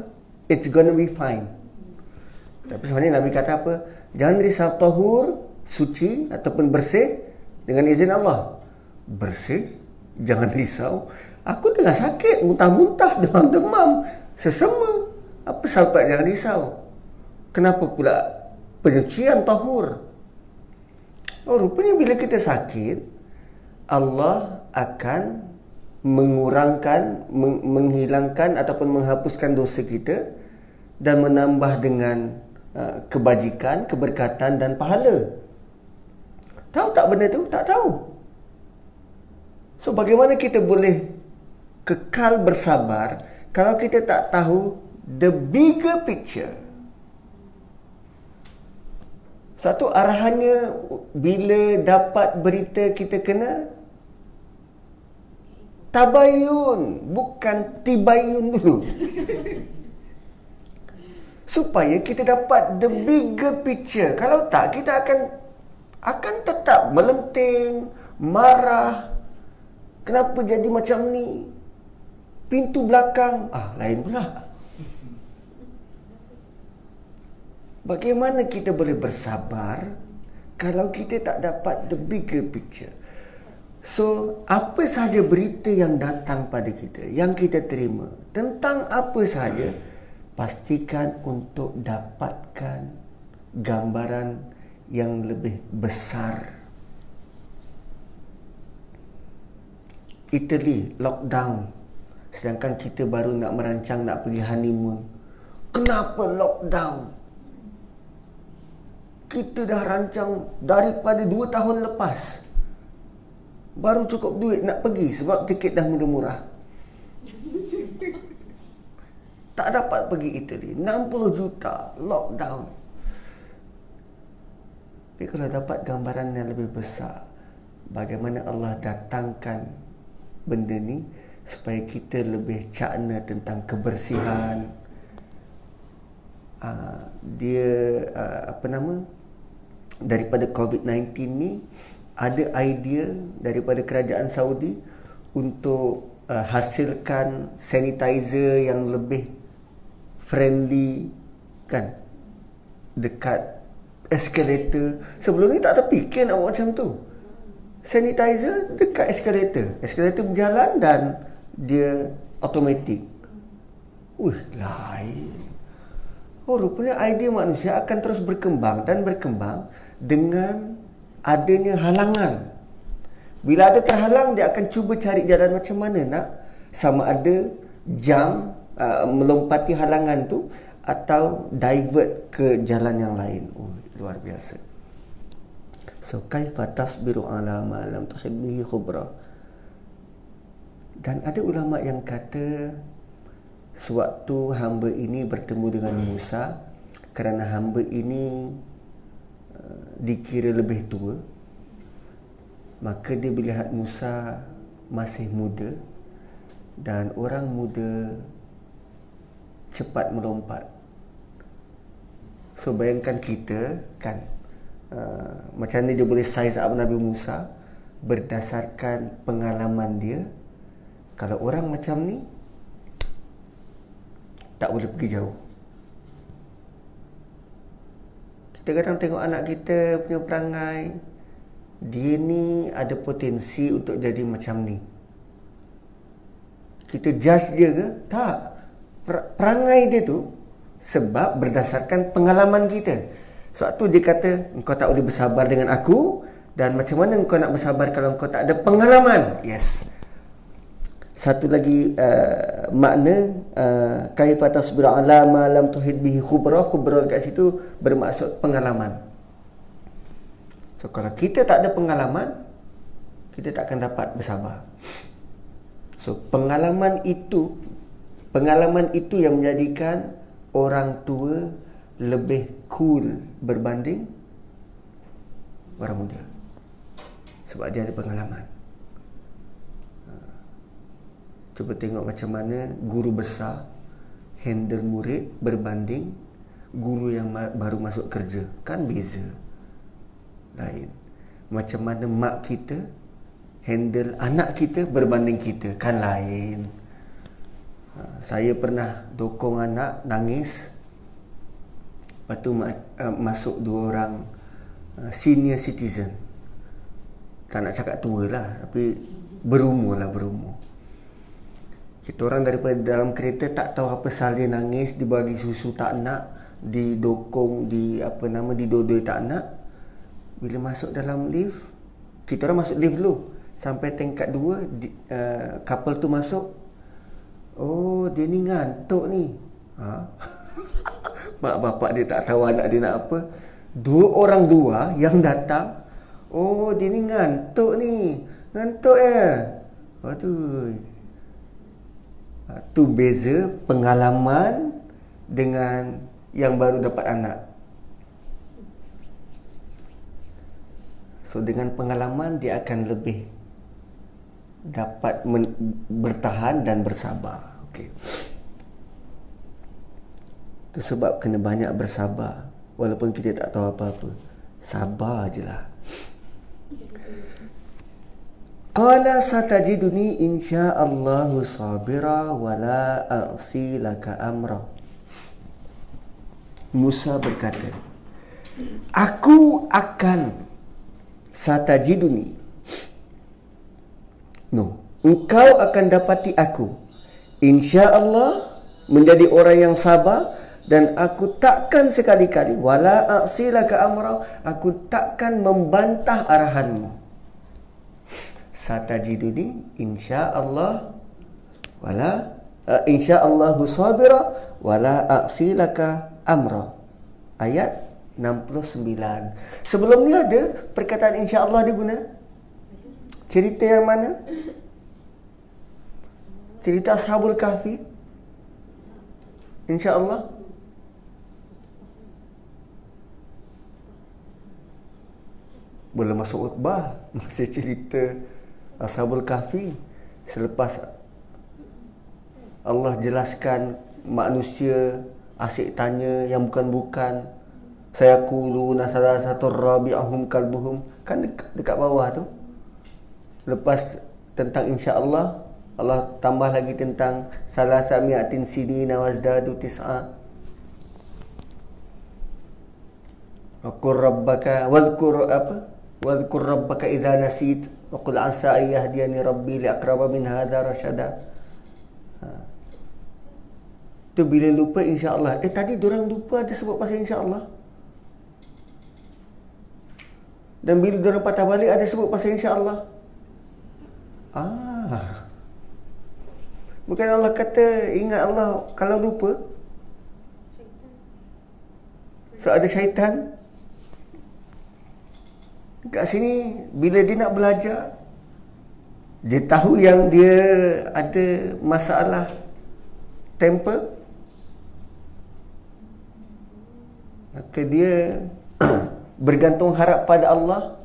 It's gonna be fine. Tapi sebenarnya Nabi kata apa? Jangan risau tahur, suci ataupun bersih dengan izin Allah. Bersih, jangan risau. Aku tengah sakit, muntah-muntah, demam-demam, sesama. Apa sebab jangan risau? Kenapa pula penyucian tahur? Oh, rupanya bila kita sakit, Allah akan mengurangkan, menghilangkan ataupun menghapuskan dosa kita dan menambah dengan uh, kebajikan, keberkatan dan pahala. Tahu tak benda tu? Tak tahu. So bagaimana kita boleh kekal bersabar kalau kita tak tahu the bigger picture? Satu arahannya bila dapat berita kita kena tabayun, bukan tibayun dulu. Supaya kita dapat the bigger picture. Kalau tak, kita akan akan tetap melenting, marah. Kenapa jadi macam ni? Pintu belakang, ah lain pula. Bagaimana kita boleh bersabar kalau kita tak dapat the bigger picture? So, apa sahaja berita yang datang pada kita, yang kita terima, tentang apa sahaja, pastikan untuk dapatkan gambaran yang lebih besar. Italy lockdown sedangkan kita baru nak merancang nak pergi honeymoon. Kenapa lockdown? Kita dah rancang daripada dua tahun lepas. Baru cukup duit nak pergi sebab tiket dah murah-murah. Tak dapat pergi Italy. 60 juta lockdown. Tapi kalau dapat gambaran yang lebih besar, bagaimana Allah datangkan benda ni supaya kita lebih cakna tentang kebersihan. Uh, dia uh, apa nama? Daripada COVID-19 ni ada idea daripada kerajaan Saudi untuk uh, hasilkan sanitizer yang lebih friendly kan? Dekat escalator sebelum ni tak ada fikir nak buat macam tu. Sanitizer dekat escalator escalator berjalan dan dia automatic. Wih, lain. Oh, rupanya idea manusia akan terus berkembang dan berkembang dengan adanya halangan. Bila ada terhalang, dia akan cuba cari jalan macam mana nak sama ada jam uh, melompati halangan tu atau divert ke jalan yang lain. Oh, luar biasa. So, kaifa tasbiru ala ma lam tuhid bihi khubra. Dan ada ulama yang kata sewaktu hamba ini bertemu dengan Musa kerana hamba ini dikira lebih tua maka dia melihat Musa masih muda dan orang muda cepat melompat. So bayangkan kita kan uh, macam ni dia boleh size up Nabi Musa berdasarkan pengalaman dia. Kalau orang macam ni tak boleh pergi jauh Kita kadang tengok anak kita punya perangai dia ni ada potensi untuk jadi macam ni. Kita judge dia ke? Tak. Perangai dia tu sebab berdasarkan pengalaman kita. Sebab tu dia kata, engkau tak boleh bersabar dengan aku dan macam mana engkau nak bersabar kalau engkau tak ada pengalaman? Yes. Satu lagi uh, makna uh, kaifa tasbiru ala ma lam tuhid bihi khubra khubra kat situ bermaksud pengalaman. So kalau kita tak ada pengalaman kita tak akan dapat bersabar. So pengalaman itu pengalaman itu yang menjadikan orang tua lebih cool berbanding orang muda sebab dia ada pengalaman. Ha. Cuba tengok macam mana guru besar handle murid berbanding guru yang baru masuk kerja. Kan beza. Lain. Macam mana mak kita handle anak kita berbanding kita. Kan lain. Ha. Saya pernah dokong anak nangis. Lepas tu uh, masuk dua orang uh, senior citizen tak nak cakap tua lah tapi berumur lah berumur kita orang daripada dalam kereta tak tahu apa salah nangis dibagi susu tak nak didokong di apa nama didodoi tak nak bila masuk dalam lift kita orang masuk lift dulu sampai tingkat dua di, uh, couple tu masuk oh dia ni ngantuk ni ha? mak bapak dia tak tahu anak dia nak apa dua orang dua yang datang Oh, dia ni ngantuk ni. Ngantuk ya. Waduh. Ha, tu beza pengalaman dengan yang baru dapat anak. So dengan pengalaman dia akan lebih dapat bertahan dan bersabar. Okey. Itu sebab kena banyak bersabar walaupun kita tak tahu apa-apa. Sabar ajalah. Qala satajiduni insya'allahu sabira wa la a'si laka amra. Musa berkata, Aku akan satajiduni. No, engkau akan dapati aku. InsyaAllah menjadi orang yang sabar dan aku takkan sekali-kali wala a'silaka amra aku takkan membantah arahanmu satajiduni insyaallah wala uh, insyaallah sabira wala a'silaka amra. Ayat 69 sebelum ni ada perkataan insyaallah dia guna? Cerita yang mana? Cerita ashabul kahfi? Insyaallah. Boleh masuk utbah masih cerita Ashabul Kahfi selepas Allah jelaskan manusia asyik tanya yang bukan-bukan saya kulu nasara satu rabi'ahum kalbuhum? Kan dekat, dekat bawah tu. Lepas tentang insya-Allah Allah tambah lagi tentang salah samiatin sini nawazdadu tis'a. Aku rabbaka wadhkur apa? Wadhkur rabbaka idza nasit وقل عسى أن يهديني ربي لأقرب من هذا رشدا Tu bila lupa insya-Allah. Eh tadi orang lupa ada sebut pasal insya-Allah. Dan bila orang patah balik ada sebut pasal insya-Allah. Ah. Bukan Allah kata ingat Allah kalau lupa. So ada syaitan Kat sini bila dia nak belajar dia tahu yang dia ada masalah temper maka dia bergantung harap pada Allah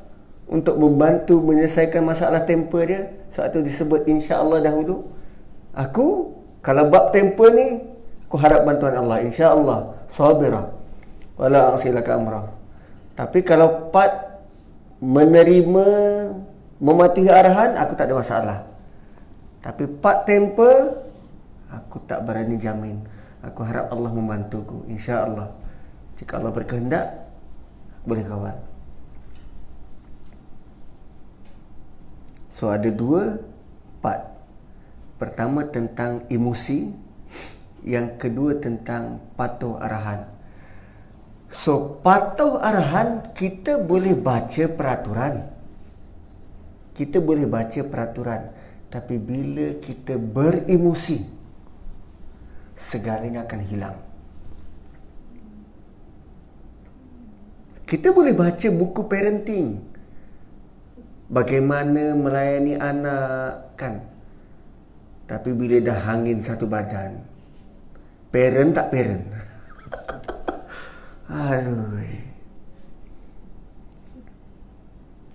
untuk membantu menyelesaikan masalah temper dia. Sebab tu disebut insya-Allah dahulu aku kalau bab temper ni aku harap bantuan Allah. insya-Allah sabira wala asilaka amra tapi kalau part menerima mematuhi arahan aku tak ada masalah tapi part temper aku tak berani jamin aku harap Allah membantuku insya-Allah jika Allah berkehendak boleh kawal So ada dua part. Pertama tentang emosi, yang kedua tentang patuh arahan. So patuh arahan kita boleh baca peraturan. Kita boleh baca peraturan. Tapi bila kita beremosi, segalanya akan hilang. Kita boleh baca buku parenting. Bagaimana melayani anak kan. Tapi bila dah hangin satu badan, parent tak parent. Aduh.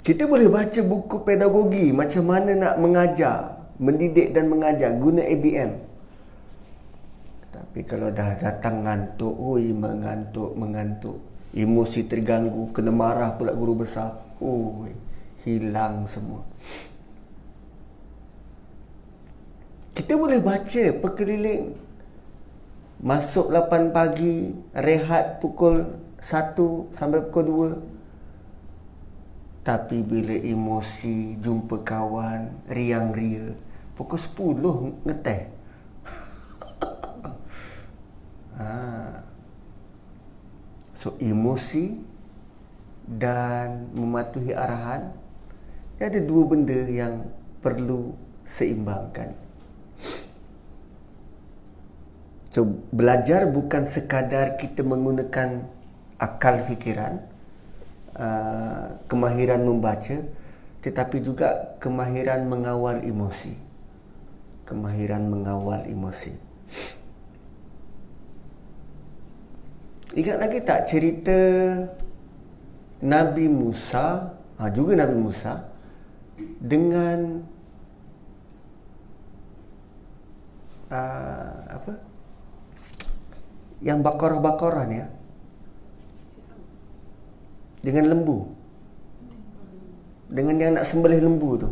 Kita boleh baca buku pedagogi macam mana nak mengajar, mendidik dan mengajar guna ABM. Tapi kalau dah datang ngantuk, oi mengantuk, mengantuk emosi terganggu, kena marah pula guru besar. Oh, hilang semua. Kita boleh baca perkeliling. Masuk 8 pagi, rehat pukul 1 sampai pukul 2. Tapi bila emosi, jumpa kawan, riang ria, pukul 10 ngeteh. ha. So emosi dan mematuhi arahan ada dua benda yang perlu seimbangkan. So belajar bukan sekadar kita menggunakan akal fikiran, uh, kemahiran membaca, tetapi juga kemahiran mengawal emosi. Kemahiran mengawal emosi. Ingat lagi tak cerita Nabi Musa, ha, juga Nabi Musa dengan uh, apa? Yang bakar-bakaran ya. Dengan lembu. Dengan yang nak sembelih lembu tu.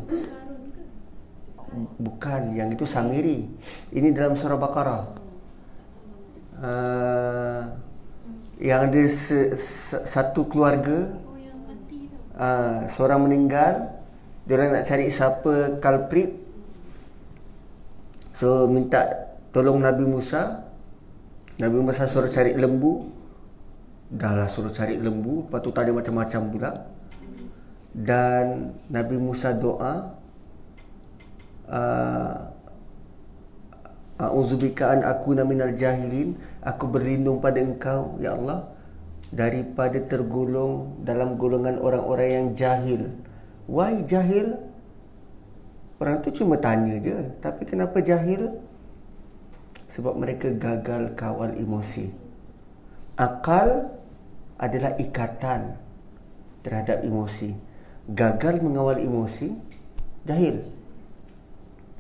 Bukan, yang itu sangiri. Ini dalam surah Baqarah. Uh, yang ada se, se, satu keluarga uh, seorang meninggal dia nak cari siapa culprit so minta tolong Nabi Musa Nabi Musa suruh cari lembu dah lah suruh cari lembu lepas tu tanya macam-macam pula dan Nabi Musa doa uh, A'udzubika an akuna minal jahilin. Aku berlindung pada engkau, ya Allah, daripada tergolong dalam golongan orang-orang yang jahil. Why jahil? Orang tu cuma tanya je. Tapi kenapa jahil? Sebab mereka gagal kawal emosi. Akal adalah ikatan terhadap emosi. Gagal mengawal emosi, jahil.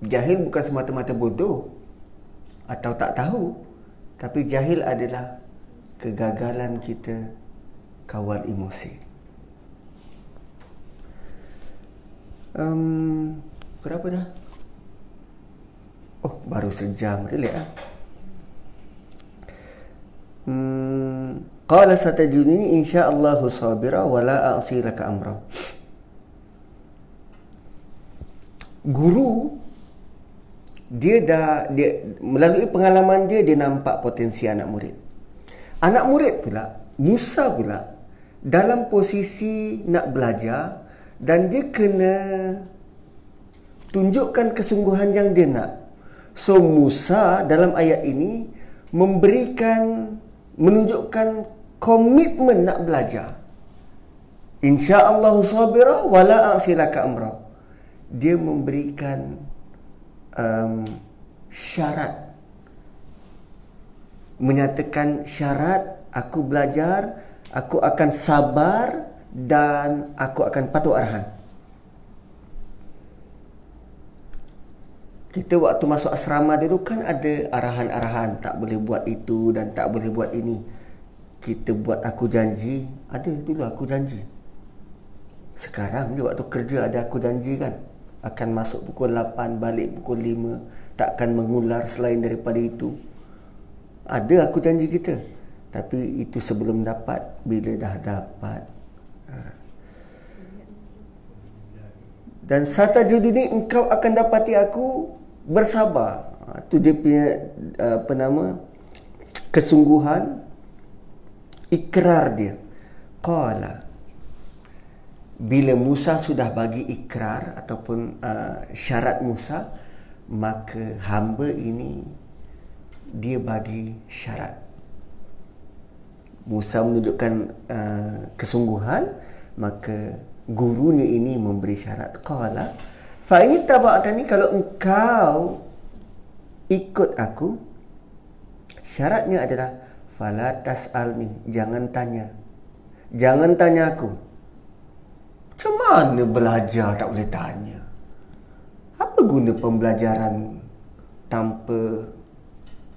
Jahil bukan semata-mata bodoh atau tak tahu tapi jahil adalah kegagalan kita kawal emosi um, berapa dah oh baru sejam relax ah hmm, qala satajunini insyaallah sabira wala a'si laka amra guru dia dah dia melalui pengalaman dia dia nampak potensi anak murid. Anak murid pula Musa pula dalam posisi nak belajar dan dia kena tunjukkan kesungguhan yang dia nak. So Musa dalam ayat ini memberikan menunjukkan komitmen nak belajar. Insya-Allah sabira wala a'silaka amra. Dia memberikan um, syarat menyatakan syarat aku belajar aku akan sabar dan aku akan patuh arahan kita waktu masuk asrama dulu kan ada arahan-arahan tak boleh buat itu dan tak boleh buat ini. Kita buat aku janji. Ada dulu aku janji. Sekarang ni waktu kerja ada aku janji kan akan masuk pukul 8 balik pukul 5 takkan mengular selain daripada itu. Ada aku janji kita. Tapi itu sebelum dapat bila dah dapat. Ha. Dan satajudini engkau akan dapati aku bersabar. Ha, dia punya apa nama kesungguhan ikrar dia. Qala bila Musa sudah bagi ikrar ataupun uh, syarat Musa maka hamba ini dia bagi syarat Musa menunjukkan uh, kesungguhan maka gurunya ini memberi syarat qala fa ini tabaqtani kalau engkau ikut aku syaratnya adalah fala tasalni jangan tanya. Jangan tanya aku. Macam mana belajar tak boleh tanya? Apa guna pembelajaran tanpa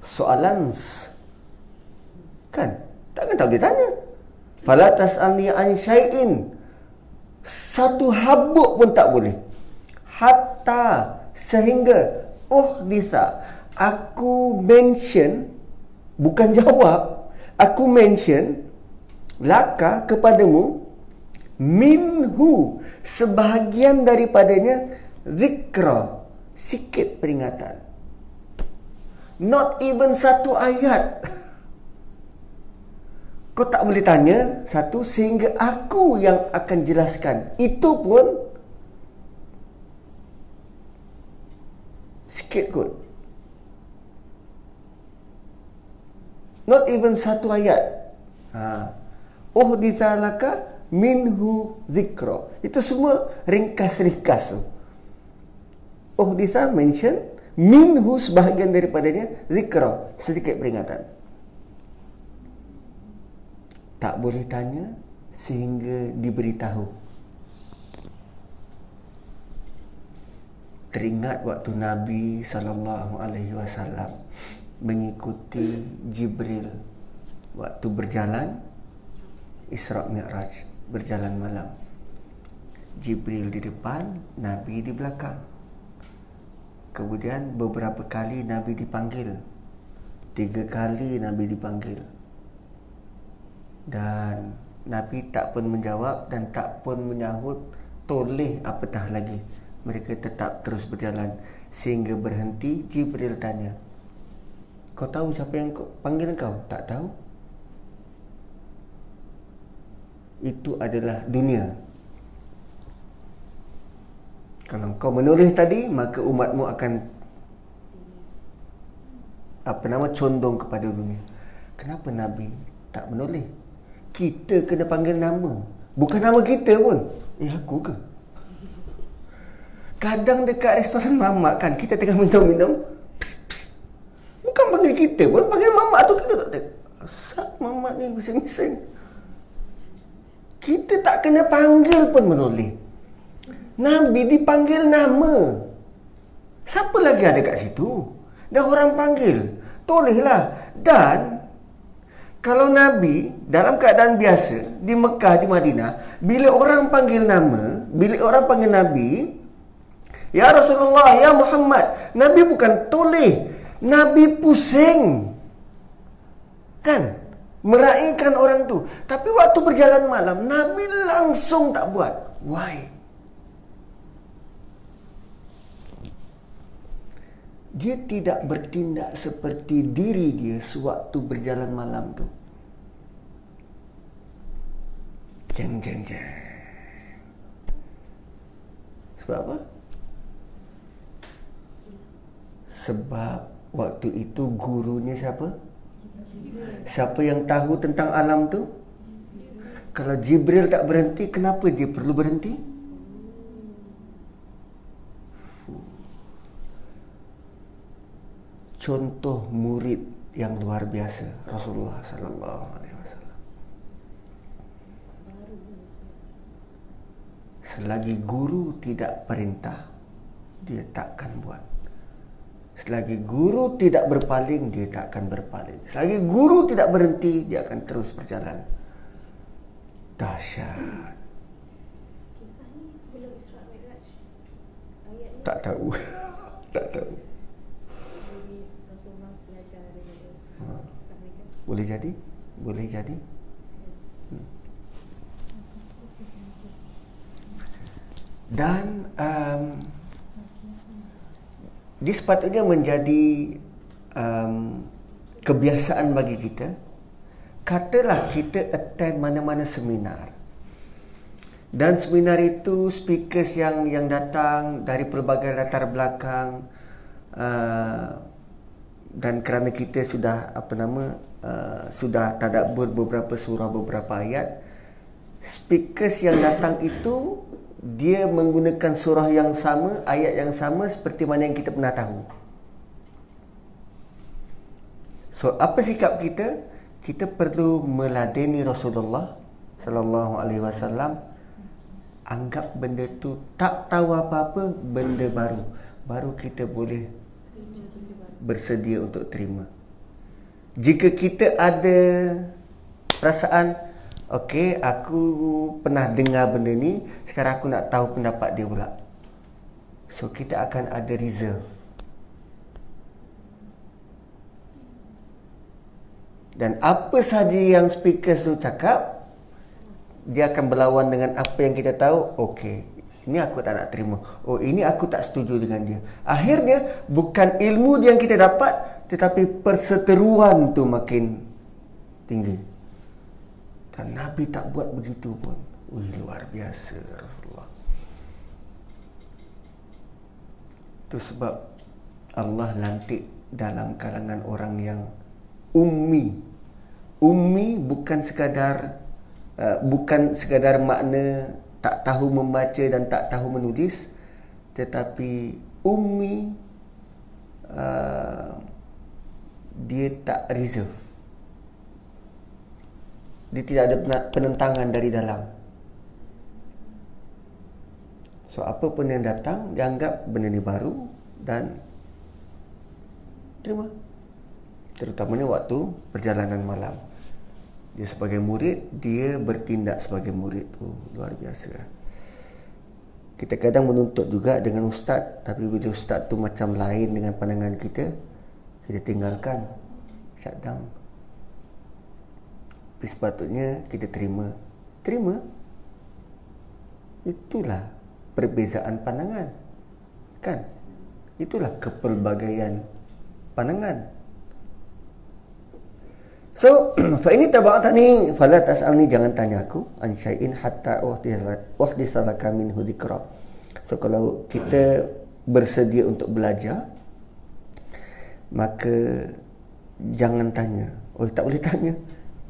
soalan? Kan? Takkan tak boleh tanya. Fala tasalni an syai'in. Satu habuk pun tak boleh hatta sehingga oh bisa aku mention bukan jawab aku mention laka kepadamu minhu sebahagian daripadanya zikra sikit peringatan not even satu ayat Kau tak boleh tanya satu sehingga aku yang akan jelaskan. Itu pun sikit kot. Not even satu ayat. Ha. Oh disalaka minhu zikra. Itu semua ringkas-ringkas tu. Oh disa mention minhu sebahagian daripadanya zikra. Sedikit peringatan tak boleh tanya sehingga diberitahu. Teringat waktu Nabi sallallahu alaihi wasallam mengikuti Jibril waktu berjalan Isra Mi'raj berjalan malam. Jibril di depan, Nabi di belakang. Kemudian beberapa kali Nabi dipanggil. Tiga kali Nabi dipanggil dan Nabi tak pun menjawab dan tak pun menyahut toleh apatah lagi mereka tetap terus berjalan sehingga berhenti Jibril tanya kau tahu siapa yang panggil kau? Tak tahu. Itu adalah dunia. Kalau kau menulis tadi maka umatmu akan apa nama condong kepada dunia. Kenapa Nabi tak menulis? Kita kena panggil nama bukan nama kita pun. Eh aku ke kadang dekat restoran mamak kan kita tengah minum-minum bukan panggil kita pun panggil mamak tu kita tak ada. Asal mamak ni bising-bising. Kita tak kena panggil pun menoleh. Nabi dipanggil nama. Siapa lagi ada kat situ? Dah orang panggil. Tolehlah. Dan kalau Nabi dalam keadaan biasa di Mekah di Madinah, bila orang panggil nama, bila orang panggil Nabi, ya Rasulullah, ya Muhammad, Nabi bukan toleh, Nabi pusing. Kan? Meraihkan orang tu. Tapi waktu berjalan malam, Nabi langsung tak buat. Why? dia tidak bertindak seperti diri dia sewaktu berjalan malam tu. Jeng jeng jeng. Sebab apa? Sebab waktu itu gurunya siapa? Siapa yang tahu tentang alam tu? Kalau Jibril tak berhenti, kenapa dia perlu berhenti? contoh murid yang luar biasa Rasulullah sallallahu alaihi wasallam. Selagi guru tidak perintah, dia takkan buat. Selagi guru tidak berpaling, dia tak akan berpaling. Selagi guru tidak berhenti, dia akan terus berjalan. Dahsyat. Tak tahu. tak tahu. Boleh jadi? Boleh jadi? Hmm. Dan um, dia sepatutnya menjadi um, kebiasaan bagi kita. Katalah kita attend mana-mana seminar. Dan seminar itu speakers yang yang datang dari pelbagai latar belakang uh, dan kerana kita sudah apa nama uh, sudah tadabbur beberapa surah beberapa ayat speakers yang datang itu dia menggunakan surah yang sama, ayat yang sama seperti mana yang kita pernah tahu. So, apa sikap kita? Kita perlu meladeni Rasulullah sallallahu alaihi wasallam anggap benda tu tak tahu apa-apa benda baru. Baru kita boleh bersedia untuk terima. Jika kita ada perasaan Okey, aku pernah dengar benda ni, sekarang aku nak tahu pendapat dia pula. So kita akan ada reserve. Dan apa saja yang speaker tu cakap, dia akan berlawan dengan apa yang kita tahu. Okey, ini aku tak nak terima. Oh, ini aku tak setuju dengan dia. Akhirnya bukan ilmu yang kita dapat, tetapi perseteruan tu makin tinggi. Dan Nabi tak buat begitu pun. Wih, luar biasa Rasulullah. Itu sebab Allah lantik dalam kalangan orang yang ummi. Ummi bukan sekadar uh, bukan sekadar makna tak tahu membaca dan tak tahu menulis tetapi ummi uh, dia tak reserve dia tidak ada penentangan dari dalam. So apa pun yang datang dianggap benda ni baru dan terima. Terutamanya waktu perjalanan malam. Dia sebagai murid, dia bertindak sebagai murid tu luar biasa. Kita kadang menuntut juga dengan ustaz, tapi bila ustaz tu macam lain dengan pandangan kita, kita tinggalkan. Shut down. Tapi sepatutnya kita terima. Terima. Itulah perbezaan pandangan. Kan? Itulah kepelbagaian pandangan. So, fa ini tabaqtani fala tas'alni jangan tanya aku an syai'in hatta wahdisalaka min hudikra. So kalau kita bersedia untuk belajar maka jangan tanya. Oh tak boleh tanya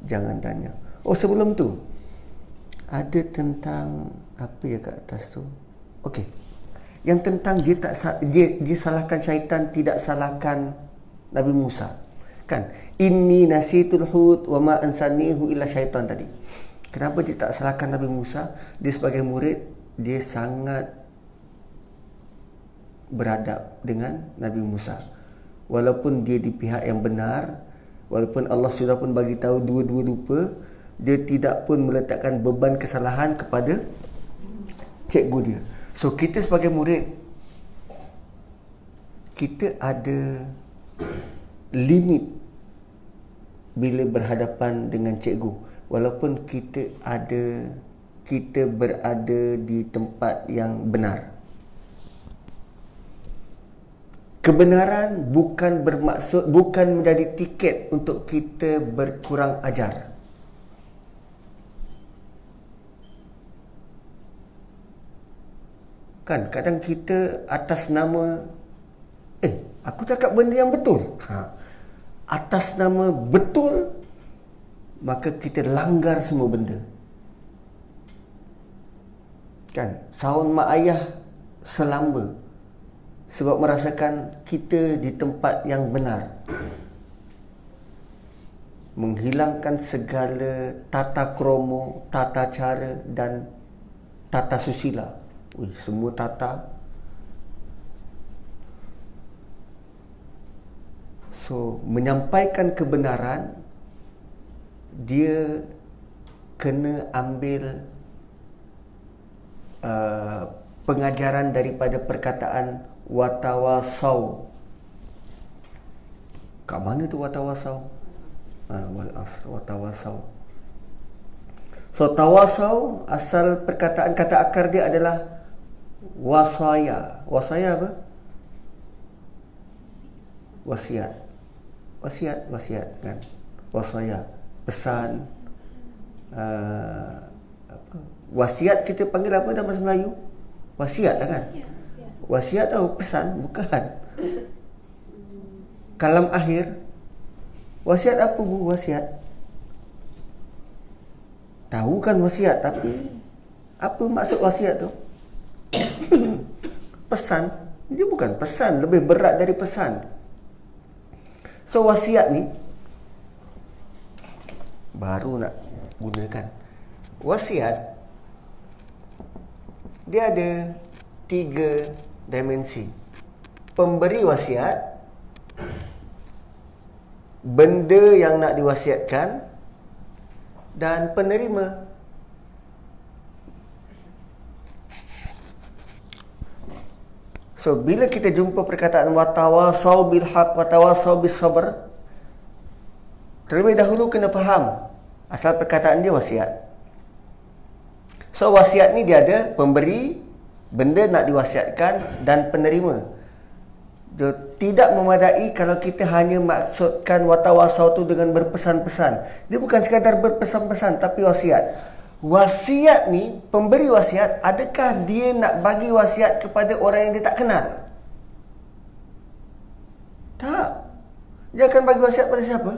jangan tanya. Oh sebelum tu ada tentang apa ya kat atas tu? Okey. Yang tentang dia tak dia, dia salahkan syaitan tidak salahkan Nabi Musa. Kan? Inni nasitul hud wa ma ansanihu illa syaitan tadi. Kenapa dia tak salahkan Nabi Musa? Dia sebagai murid dia sangat beradab dengan Nabi Musa. Walaupun dia di pihak yang benar, walaupun Allah sudah pun bagi tahu dua-dua rupa dia tidak pun meletakkan beban kesalahan kepada cikgu dia. So kita sebagai murid kita ada limit bila berhadapan dengan cikgu. Walaupun kita ada kita berada di tempat yang benar kebenaran bukan bermaksud bukan menjadi tiket untuk kita berkurang ajar. Kan kadang kita atas nama eh aku cakap benda yang betul. Ha. Atas nama betul maka kita langgar semua benda. Kan saun mak ayah selamba sebab merasakan kita di tempat yang benar menghilangkan segala tata kromo, tata cara dan tata susila. Wih, semua tata. So, menyampaikan kebenaran dia kena ambil uh, pengajaran daripada perkataan watawasau. Kat mana tu watawasau? Ha, wal asr watawasau. So tawasau asal perkataan kata akar dia adalah wasaya. Wasaya apa? Wasiat. Wasiat, wasiat kan. Wasaya. Pesan. Uh, apa? Wasiat kita panggil apa dalam bahasa Melayu? Wasiat lah kan? Wasiat tahu pesan bukan. Kalam akhir. Wasiat apa bu wasiat? Tahu kan wasiat tapi apa maksud wasiat tu? pesan. Dia bukan pesan, lebih berat dari pesan. So wasiat ni baru nak gunakan. Wasiat dia ada tiga dimensi. Pemberi wasiat, benda yang nak diwasiatkan dan penerima. So bila kita jumpa perkataan watawasau bil haq watawasau bis sabr terlebih dahulu kena faham asal perkataan dia wasiat. So wasiat ni dia ada pemberi benda nak diwasiatkan dan penerima. Dia tidak memadai kalau kita hanya maksudkan watawasau tu dengan berpesan-pesan. Dia bukan sekadar berpesan-pesan tapi wasiat wasiat ni, pemberi wasiat, adakah dia nak bagi wasiat kepada orang yang dia tak kenal? Tak. Dia akan bagi wasiat pada siapa?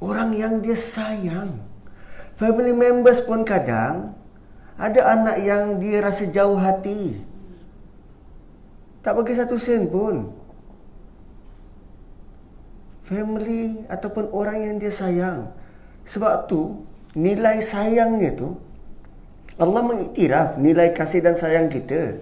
Orang yang dia sayang. Family members pun kadang ada anak yang dia rasa jauh hati. Tak bagi satu sen pun. Family ataupun orang yang dia sayang. Sebab tu nilai sayangnya tu Allah mengiktiraf nilai kasih dan sayang kita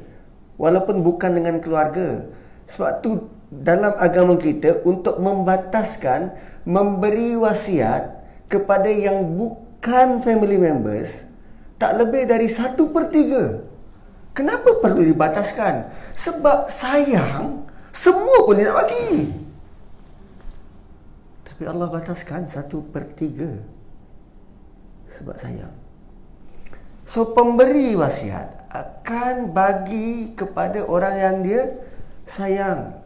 walaupun bukan dengan keluarga. Sebab tu dalam agama kita untuk membataskan memberi wasiat kepada yang bukan family members tak lebih dari satu per tiga. Kenapa perlu dibataskan? Sebab sayang semua pun dia nak bagi. Tapi Allah bataskan satu per tiga sebab sayang. So pemberi wasiat akan bagi kepada orang yang dia sayang.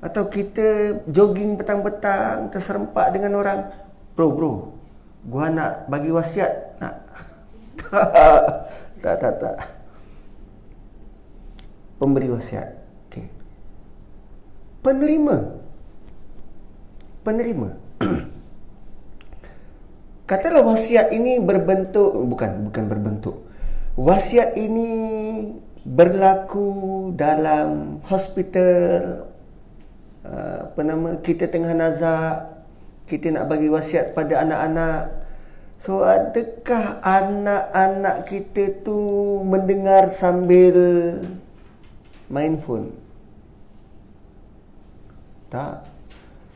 Atau kita jogging petang-petang terserempak dengan orang, bro bro, gua nak bagi wasiat nak. tak tak tak. Pemberi wasiat. Okey. Penerima. Penerima. Katalah wasiat ini berbentuk bukan bukan berbentuk. Wasiat ini berlaku dalam hospital uh, apa nama kita tengah nazak kita nak bagi wasiat pada anak-anak. So adakah anak-anak kita tu mendengar sambil main phone? Tak.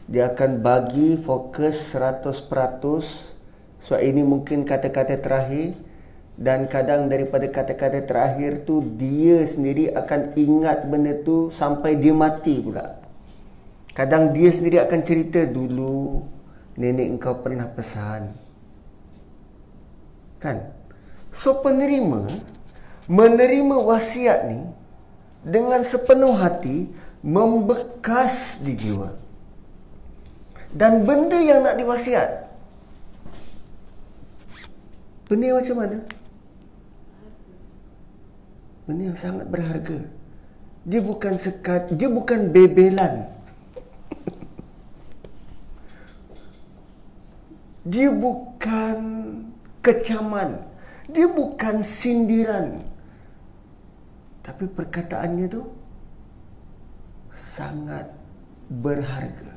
Dia akan bagi fokus 100% sebab ini mungkin kata-kata terakhir. Dan kadang daripada kata-kata terakhir tu dia sendiri akan ingat benda tu sampai dia mati pula. Kadang dia sendiri akan cerita dulu nenek engkau pernah pesan. Kan? So penerima menerima wasiat ni dengan sepenuh hati membekas di jiwa. Dan benda yang nak diwasiat Benda yang macam mana? Benda yang sangat berharga. Dia bukan sekat, dia bukan bebelan. Dia bukan kecaman. Dia bukan sindiran. Tapi perkataannya tu sangat berharga.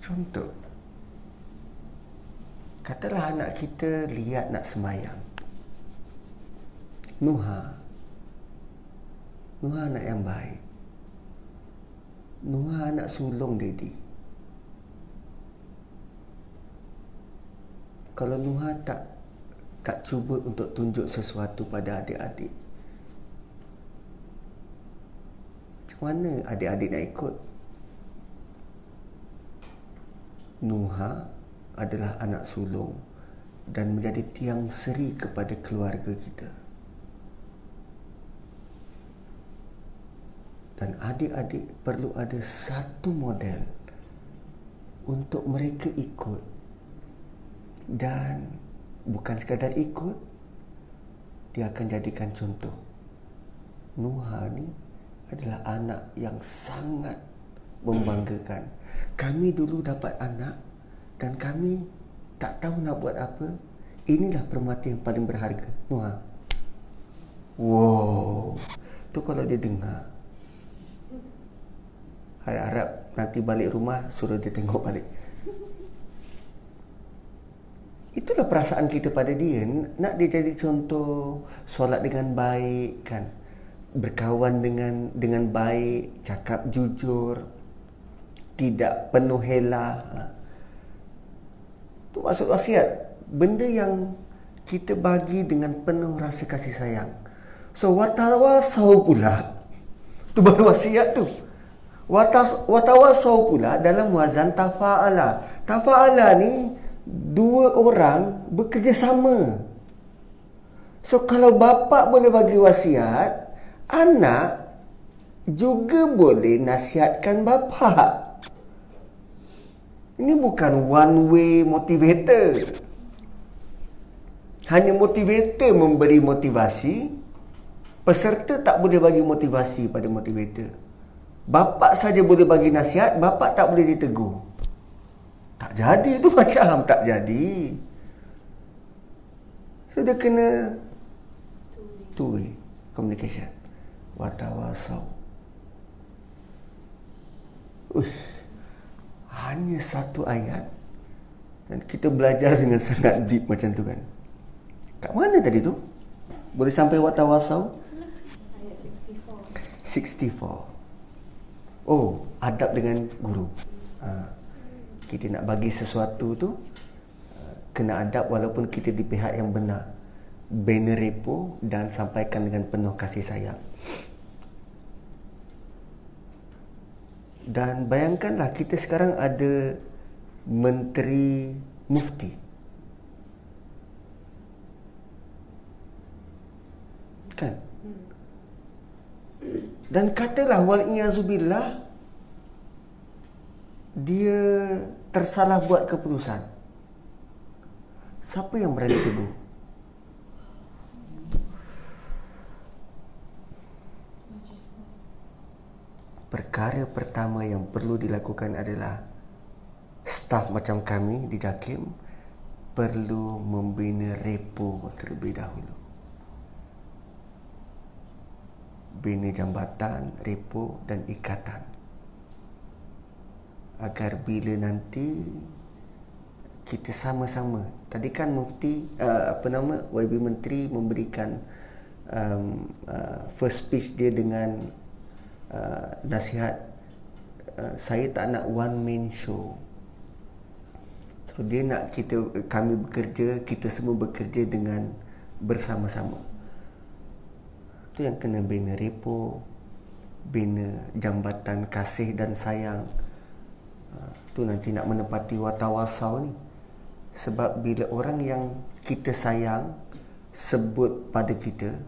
Contoh. Katalah anak kita lihat nak semayang. Nuha. Nuha anak yang baik. Nuha anak sulung Dedi. Kalau Nuha tak tak cuba untuk tunjuk sesuatu pada adik-adik. Macam mana adik-adik nak ikut? Nuha adalah anak sulung dan menjadi tiang seri kepada keluarga kita. Dan adik-adik perlu ada satu model untuk mereka ikut dan bukan sekadar ikut dia akan jadikan contoh. Nuha ni adalah anak yang sangat membanggakan. Kami dulu dapat anak dan kami tak tahu nak buat apa. Inilah permata yang paling berharga. Nuha. Wow. Tu kalau dia dengar. Hai harap nanti balik rumah suruh dia tengok balik. Itulah perasaan kita pada dia. Nak dia jadi contoh Solat dengan baik kan? Berkawan dengan dengan baik Cakap jujur Tidak penuh hela. Ha. maksud wasiat. Benda yang kita bagi dengan penuh rasa kasih sayang. So watawasau pula. Itu baru wasiat tu. Watawasau pula dalam wazan tafa'ala. Tafa'ala ni dua orang bekerjasama. So kalau bapa boleh bagi wasiat, anak juga boleh nasihatkan bapa. Ini bukan one way motivator. Hanya motivator memberi motivasi, peserta tak boleh bagi motivasi pada motivator. Bapa saja boleh bagi nasihat, bapa tak boleh ditegur. Tak jadi tu macam tak jadi. So dia kena two way communication. Watawasau. Uish. Hanya satu ayat dan kita belajar dengan sangat deep macam tu kan. Kat mana tadi tu? Boleh sampai watawasau? Ayat 64. 64. Oh, adab dengan guru. Ha kita nak bagi sesuatu tu uh, kena adab walaupun kita di pihak yang benar. Bina repo dan sampaikan dengan penuh kasih sayang. Dan bayangkanlah kita sekarang ada menteri mufti. Kan? Dan katalah wal iazubillah dia tersalah buat keputusan. Siapa yang berani tegur? Perkara pertama yang perlu dilakukan adalah staf macam kami di JAKIM perlu membina repo terlebih dahulu. Bina jambatan, repo dan ikatan agar bila nanti kita sama-sama. Tadi kan mufti uh, apa nama YB menteri memberikan um, uh, first speech dia dengan uh, nasihat uh, saya tak nak one man show. So dia nak kita kami bekerja kita semua bekerja dengan bersama-sama. Tu yang kena bina repo bina jambatan kasih dan sayang tu nanti nak menepati watawasau ni. Sebab bila orang yang kita sayang sebut pada kita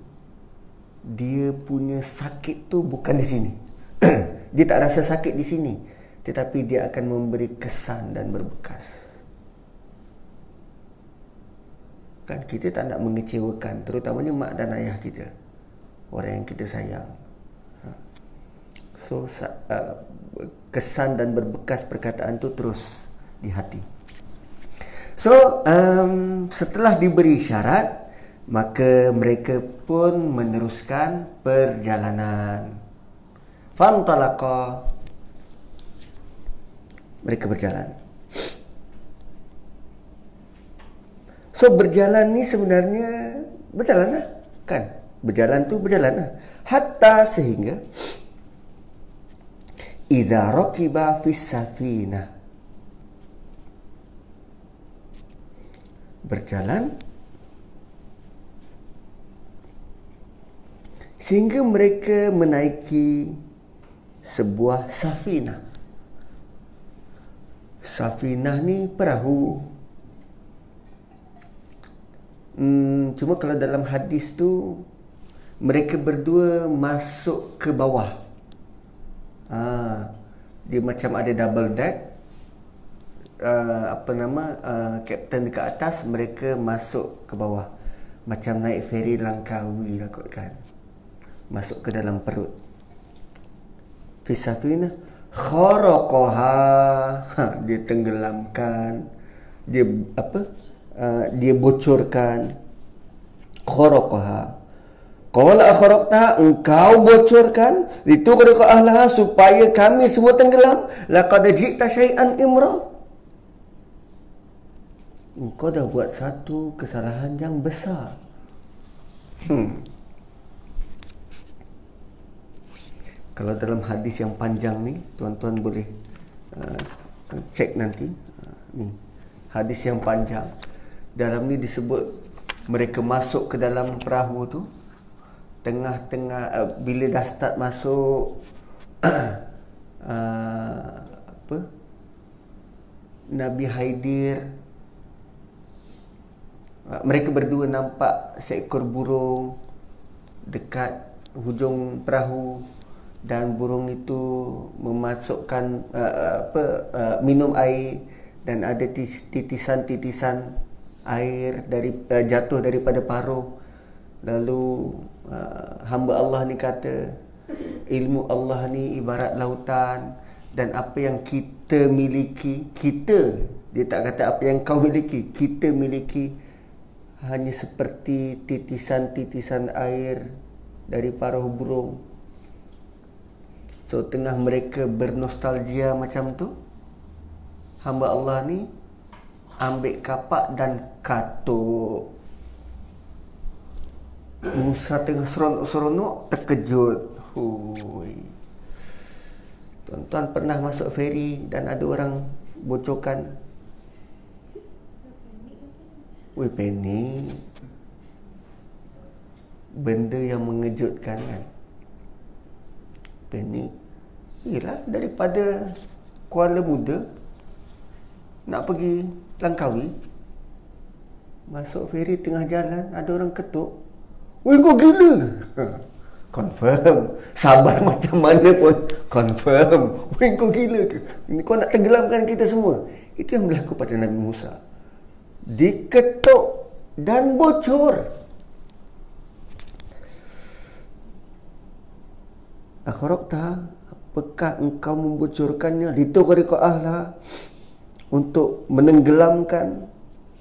dia punya sakit tu bukan di sini. Dia tak rasa sakit di sini tetapi dia akan memberi kesan dan berbekas. Kan kita tak nak mengecewakan terutamanya mak dan ayah kita orang yang kita sayang. Ha. so uh, kesan dan berbekas perkataan tu terus di hati. So, um, setelah diberi syarat, maka mereka pun meneruskan perjalanan. Fantalaqa. Mereka berjalan. So, berjalan ni sebenarnya berjalan lah. Kan? Berjalan tu berjalan lah. Hatta sehingga idza rakiba fis safina berjalan sehingga mereka menaiki sebuah safina. Safinah ni perahu Hmm, cuma kalau dalam hadis tu mereka berdua masuk ke bawah. Ah, dia macam ada double deck. Uh, apa nama uh, kapten dekat atas mereka masuk ke bawah. Macam naik feri Langkawi lah kot kan. Masuk ke dalam perut. Fisafina kharaqaha ha, dia tenggelamkan. Dia apa? Uh, dia bocorkan. Kharaqaha Qala akhraqta engkau bocorkan itu kepada ahlah supaya kami semua tenggelam. Laqad ji'ta syai'an imra. Engkau dah buat satu kesalahan yang besar. Hmm. Kalau dalam hadis yang panjang ni tuan-tuan boleh uh, cek nanti. Uh, ni hadis yang panjang. Dalam ni disebut mereka masuk ke dalam perahu tu tengah-tengah uh, bila dah start masuk uh, apa? Nabi Haidir. Uh, mereka berdua nampak seekor burung dekat hujung perahu dan burung itu memasukkan uh, apa uh, minum air dan ada titisan-titisan air dari uh, jatuh daripada paruh. Lalu uh, hamba Allah ni kata ilmu Allah ni ibarat lautan dan apa yang kita miliki kita dia tak kata apa yang kau miliki kita miliki hanya seperti titisan-titisan air dari paruh burung. So tengah mereka bernostalgia macam tu Hamba Allah ni Ambil kapak dan katuk Musa tengah seronok-seronok Terkejut. Hui. Tuan-tuan pernah masuk feri Dan ada orang bocorkan? Wih panik. Benda yang mengejutkan kan? Panik. Yelah daripada Kuala Muda Nak pergi Langkawi Masuk feri tengah jalan Ada orang ketuk Weh kau gila Confirm. Sabar macam mana pun. Confirm. Weh kau gila ke? Kau nak tenggelamkan kita semua. Itu yang berlaku pada Nabi Musa. Diketuk Dan bocor. Akhraqta Apakah engkau membocorkannya? Ditukari kau Untuk menenggelamkan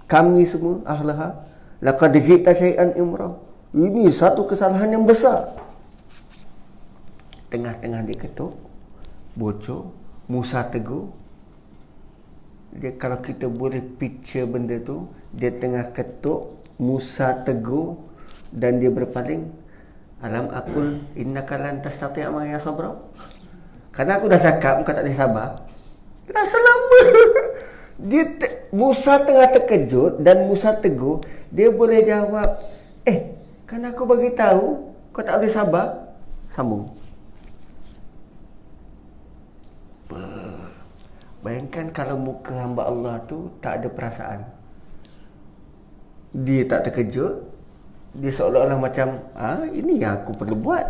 Kami semua ahlah Laqad jikta syai'an imrah Ini satu kesalahan yang besar Tengah-tengah dia ketuk Bocor Musa tegur dia kalau kita boleh picture benda tu dia tengah ketuk Musa tegur dan dia berpaling Alam aku innaka lan tastati' ma ya sabra. Karena aku dah cakap kau tak boleh sabar. Dah selama. Dia te- Musa tengah terkejut dan Musa tegur, dia boleh jawab, "Eh, kan aku bagi tahu kau tak boleh sabar." Sambung. Bayangkan kalau muka hamba Allah tu tak ada perasaan. Dia tak terkejut, dia seolah-olah macam ah ini yang aku perlu buat.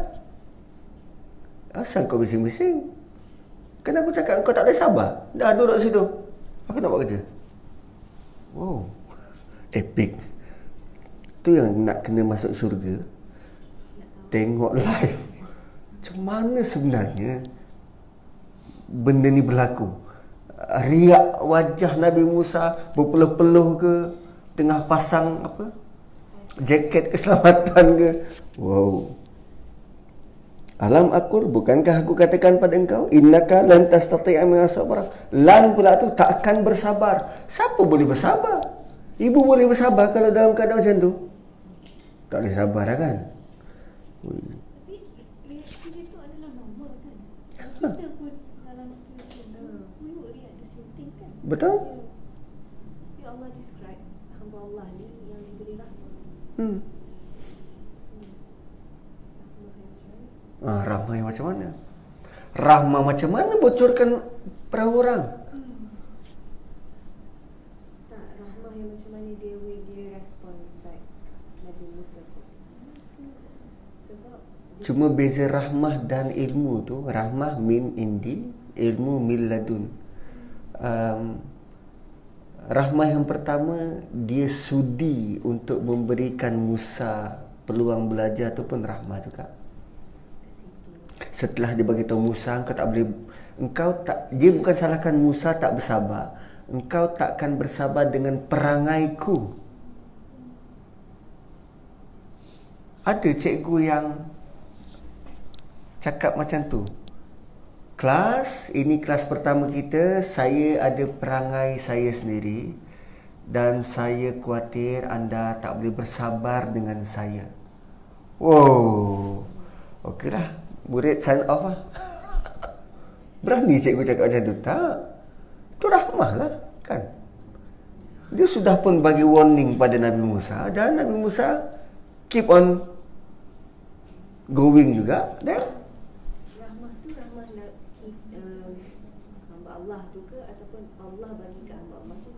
Asal kau bising-bising. Kenapa cakap kau tak boleh sabar. Dah duduk situ. Aku nak buat kerja. Wow. Epic tu yang nak kena masuk syurga? Tengok live. Macam mana sebenarnya benda ni berlaku? Riak wajah Nabi Musa berpeluh-peluh ke? Tengah pasang apa? Jaket keselamatan ke? Wow. Alam akul bukankah aku katakan pada engkau innaka lan tastati'a min sabra lan pula tu tak akan bersabar. Siapa boleh bersabar? Ibu boleh bersabar kalau dalam keadaan macam tu tak boleh sabar lah kan Betul? Ya Allah describe hamba Allah ni yang diberi rahmat. Hmm. Ah, Rahmah yang macam mana? Rahmah macam mana bocorkan perahu orang? Tak rahmah yang macam mana dia way dia respond back. Nabi Musa tu. Sebab Cuma beza rahmah dan ilmu tu Rahmah min indi Ilmu min ladun. Um, Rahmah yang pertama Dia sudi untuk memberikan Musa peluang belajar tu pun rahmah juga. Setelah dia bagi tahu Musa Engkau tak boleh Engkau tak Dia bukan salahkan Musa tak bersabar. Engkau takkan bersabar dengan perangaiku. Ada cikgu yang cakap macam tu. Kelas, ini kelas pertama kita, saya ada perangai saya sendiri dan saya khawatir anda tak boleh bersabar dengan saya. Wow. Okeylah, murid sign off lah. Berani cikgu cakap macam tu? Tak. Itu rahmah lah, kan? Dia sudah pun bagi warning pada Nabi Musa dan Nabi Musa keep on going juga dan rahmah tu rahmah nak uh, hamba Allah tu ke ataupun Allah bagi ke hamba Allah tu?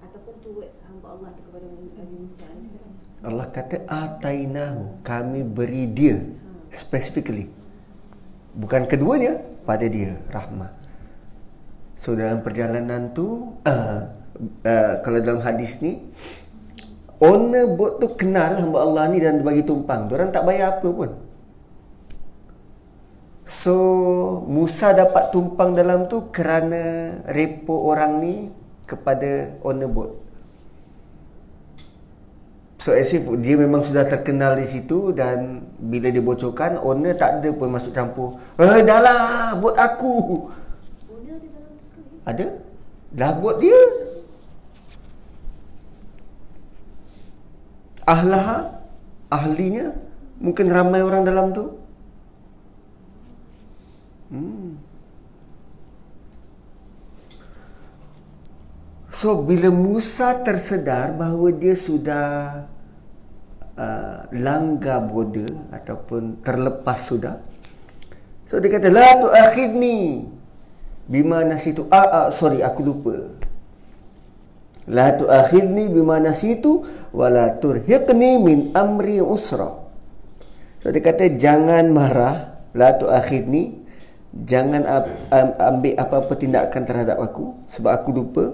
Ataupun towards hamba Allah tu kepada Nabi Musa AS. Allah kata atainahu. Kami beri dia specifically. Bukan keduanya pada dia rahmah. So dalam perjalanan tu uh, uh, kalau dalam hadis ni owner boat tu kenal hamba Allah ni dan bagi tumpang. Orang tak bayar apa pun so Musa dapat tumpang dalam tu kerana repo orang ni kepada owner boat So as if dia memang sudah terkenal di situ dan bila dia bocorkan owner tak ada pun masuk campur. Eh dah lah buat aku. Owner ada dalam. Ada? Dah buat dia. Ahlaha ahlinya mungkin ramai orang dalam tu. Hmm. So bila Musa tersedar bahawa dia sudah uh, langgar border ataupun terlepas sudah. So dia kata la tuakhidni bima nasitu ah, ah sorry aku lupa. La tuakhidni bima nasitu wala turhiqni min amri usra. So dia kata jangan marah la tuakhidni jangan ambil apa-apa tindakan terhadap aku sebab aku lupa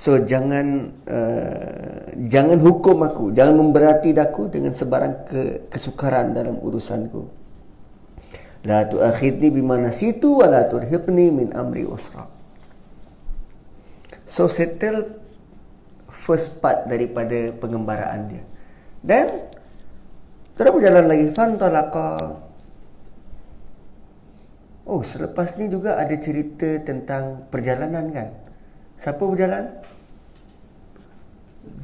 So jangan uh, jangan hukum aku, jangan memberati aku dengan sebarang ke, kesukaran dalam urusanku. La tu'akhidni bima nasitu wa la turhiqni min amri usra. So settle first part daripada pengembaraan dia. Dan terus berjalan lagi fantalaqa. Oh, selepas ni juga ada cerita tentang perjalanan kan? Siapa berjalan?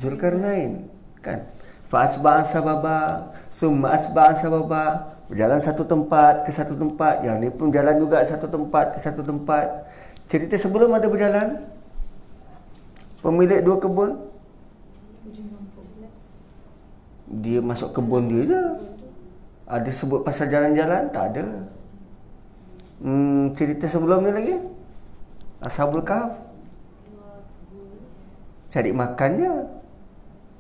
Zulkarnain kan? Fa asba'a sababa summa asba'a sababa. Berjalan satu tempat ke satu tempat. Yang ni pun jalan juga satu tempat ke satu tempat. Cerita sebelum ada berjalan? Pemilik dua kebun? Dia masuk kebun dia je. Ada sebut pasal jalan-jalan? Tak ada hmm, cerita sebelum ni lagi Ashabul Kahf cari makannya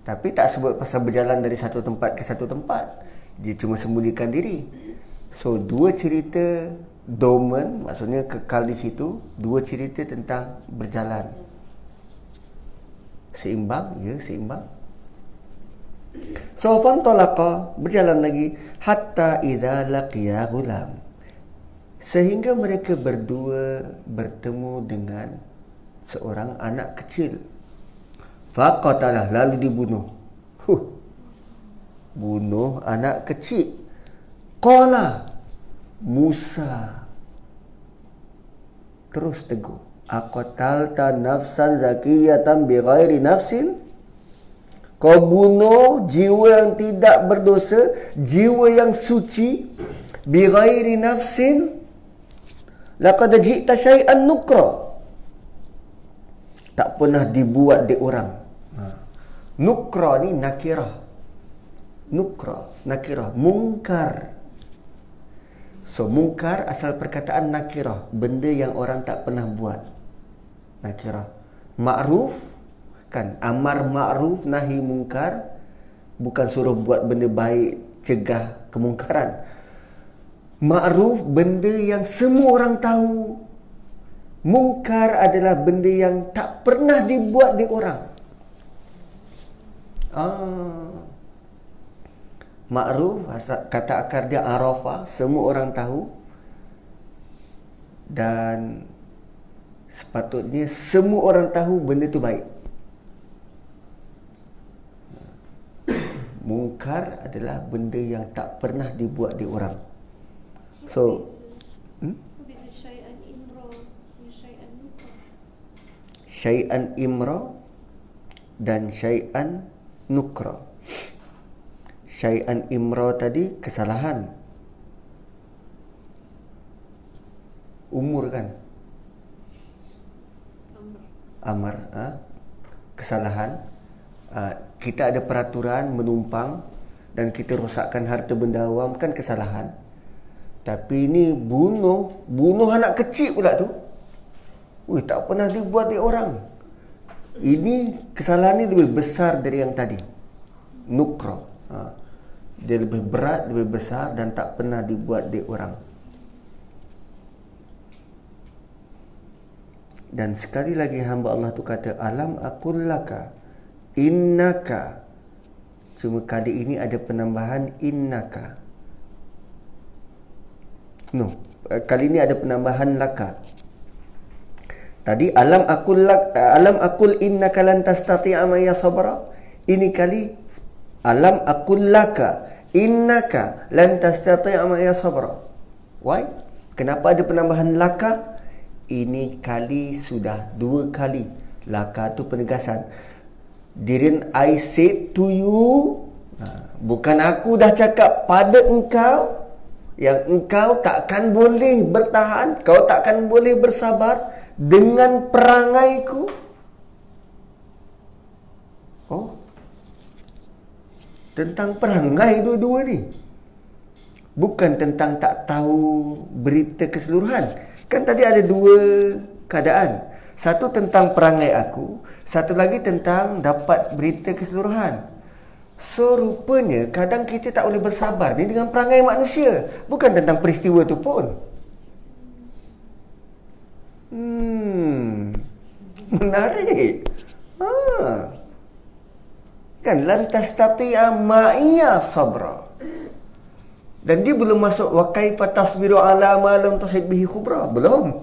tapi tak sebut pasal berjalan dari satu tempat ke satu tempat. Dia cuma sembunyikan diri. So, dua cerita dormant, maksudnya kekal di situ. Dua cerita tentang berjalan. Seimbang? Ya, seimbang. So, fantolaka berjalan lagi. Hatta idha laqiya gulam. Sehingga mereka berdua bertemu dengan seorang anak kecil. Faqatalah lalu dibunuh. Huh. Bunuh anak kecil. Qala Musa terus tegur. Aqatalta nafsan zakiyatan bighairi nafsin? Kau bunuh jiwa yang tidak berdosa, jiwa yang suci bighairi nafsin? Laqad ji'ta syai'an nukra. Tak pernah dibuat di orang Nukra ni nakirah. Nukra, nakirah, mungkar. So mungkar asal perkataan nakirah, benda yang orang tak pernah buat. Nakirah. Ma'ruf Kan amar ma'ruf nahi mungkar bukan suruh buat benda baik cegah kemungkaran. Ma'ruf benda yang semua orang tahu. Mungkar adalah benda yang tak pernah dibuat di orang. Ah. Ma'ruf kata akar dia arafah, semua orang tahu. Dan sepatutnya semua orang tahu benda tu baik. Mungkar adalah benda yang tak pernah dibuat di orang. So, hmm? Syai'an imra dan syai'an nukra. Syai'an imra tadi kesalahan. Umur kan? Amar. Ha? Kesalahan uh, kita ada peraturan menumpang dan kita rosakkan harta benda awam kan kesalahan. Tapi ini bunuh, bunuh anak kecil pula tu. Wih, tak pernah dibuat di orang. Ini kesalahan ini lebih besar dari yang tadi. Nukro. Ha. Dia lebih berat, lebih besar dan tak pernah dibuat di orang. Dan sekali lagi hamba Allah tu kata, Alam akullaka innaka cuma kali ini ada penambahan innaka no. Eh, kali ini ada penambahan laka tadi alam akul lak alam akul innaka lan tastati'a ma sabra? Ini kali alam akul laka innaka lan tastati'a ma sabra. Why? Kenapa ada penambahan laka ini kali sudah dua kali laka tu penegasan. Didn't I say to you Bukan aku dah cakap pada engkau Yang engkau takkan boleh bertahan Kau takkan boleh bersabar Dengan perangaiku. Oh. Tentang perangai dua-dua ni. Bukan tentang tak tahu berita keseluruhan. Kan tadi ada dua keadaan. Satu tentang perangai aku, satu lagi tentang dapat berita keseluruhan. So rupanya kadang kita tak boleh bersabar ni dengan perangai manusia, bukan tentang peristiwa tu pun. Hmm. Menarik. Ha. Kan lantas tapi amaiya sabra. Dan dia belum masuk wakai patasbiru ala ma lam tuhid bihi khubra. Belum.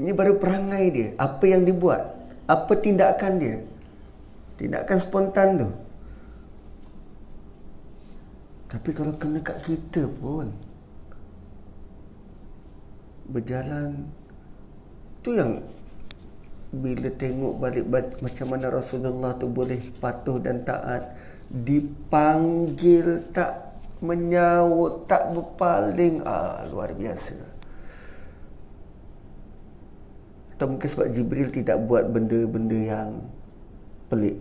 Ini baru perangai dia. Apa yang dibuat. Apa tindakan dia. Tindakan spontan tu. Tapi kalau kena kat kita pun. Berjalan. Tu yang. Bila tengok balik macam mana Rasulullah tu boleh patuh dan taat. Dipanggil tak menyawut tak berpaling. Ah, luar biasa. Atau mungkin sebab Jibril tidak buat benda-benda yang pelik.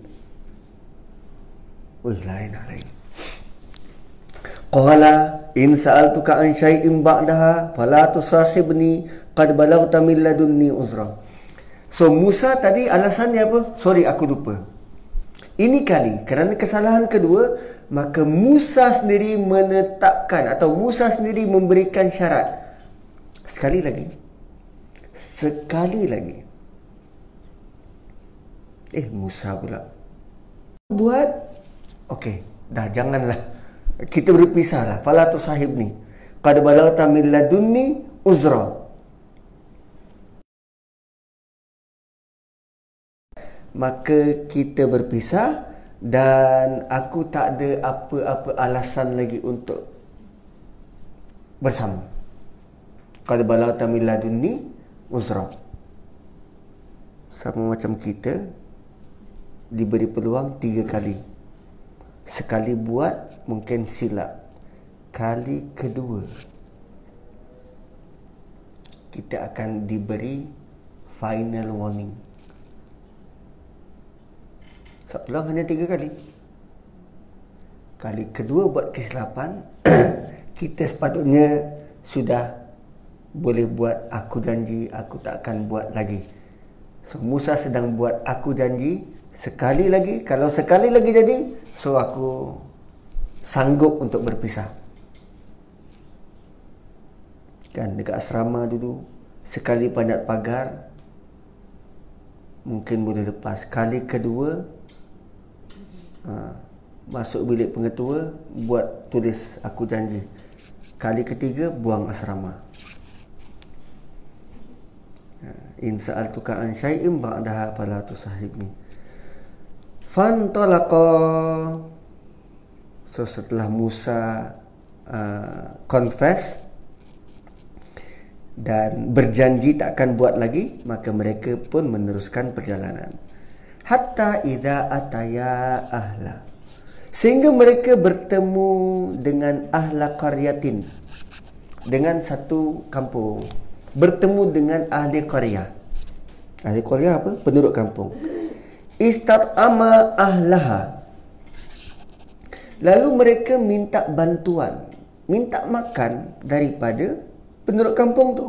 Wih, lain lah lain. Qala in sa'altuka an syai'in ba'daha fala tusahibni qad balaghta min ladunni uzra. So Musa tadi alasannya apa? Sorry aku lupa. Ini kali kerana kesalahan kedua maka Musa sendiri menetapkan atau Musa sendiri memberikan syarat. Sekali lagi, sekali lagi. Eh, Musa pula. Buat. Okey, dah janganlah. Kita berpisahlah. Fala tu sahib ni. Qad balagta min ladunni uzra. Maka kita berpisah dan aku tak ada apa-apa alasan lagi untuk bersama. Qad balagta min ladunni uzra sama macam kita diberi peluang tiga kali. Sekali buat mungkin silap. Kali kedua kita akan diberi final warning. Sebab peluang hanya tiga kali. Kali kedua buat kesilapan kita sepatutnya sudah boleh buat aku janji aku tak akan buat lagi. So Musa sedang buat aku janji sekali lagi kalau sekali lagi jadi so aku sanggup untuk berpisah. Kan dekat asrama dulu sekali panjat pagar mungkin boleh lepas. Kali kedua ha, masuk bilik pengetua buat tulis aku janji. Kali ketiga buang asrama. Ha, in sa'altuka an syai'in ba'daha fala tusahibni. Fantalaqa. So setelah Musa uh, confess dan berjanji tak akan buat lagi maka mereka pun meneruskan perjalanan. Hatta idza ataya ahla. Sehingga mereka bertemu dengan ahla qaryatin dengan satu kampung. Bertemu dengan ahli qarya ahli qarya apa? Penduduk kampung istat'ama ahlaha. Lalu mereka minta bantuan minta makan daripada penduduk kampung tu.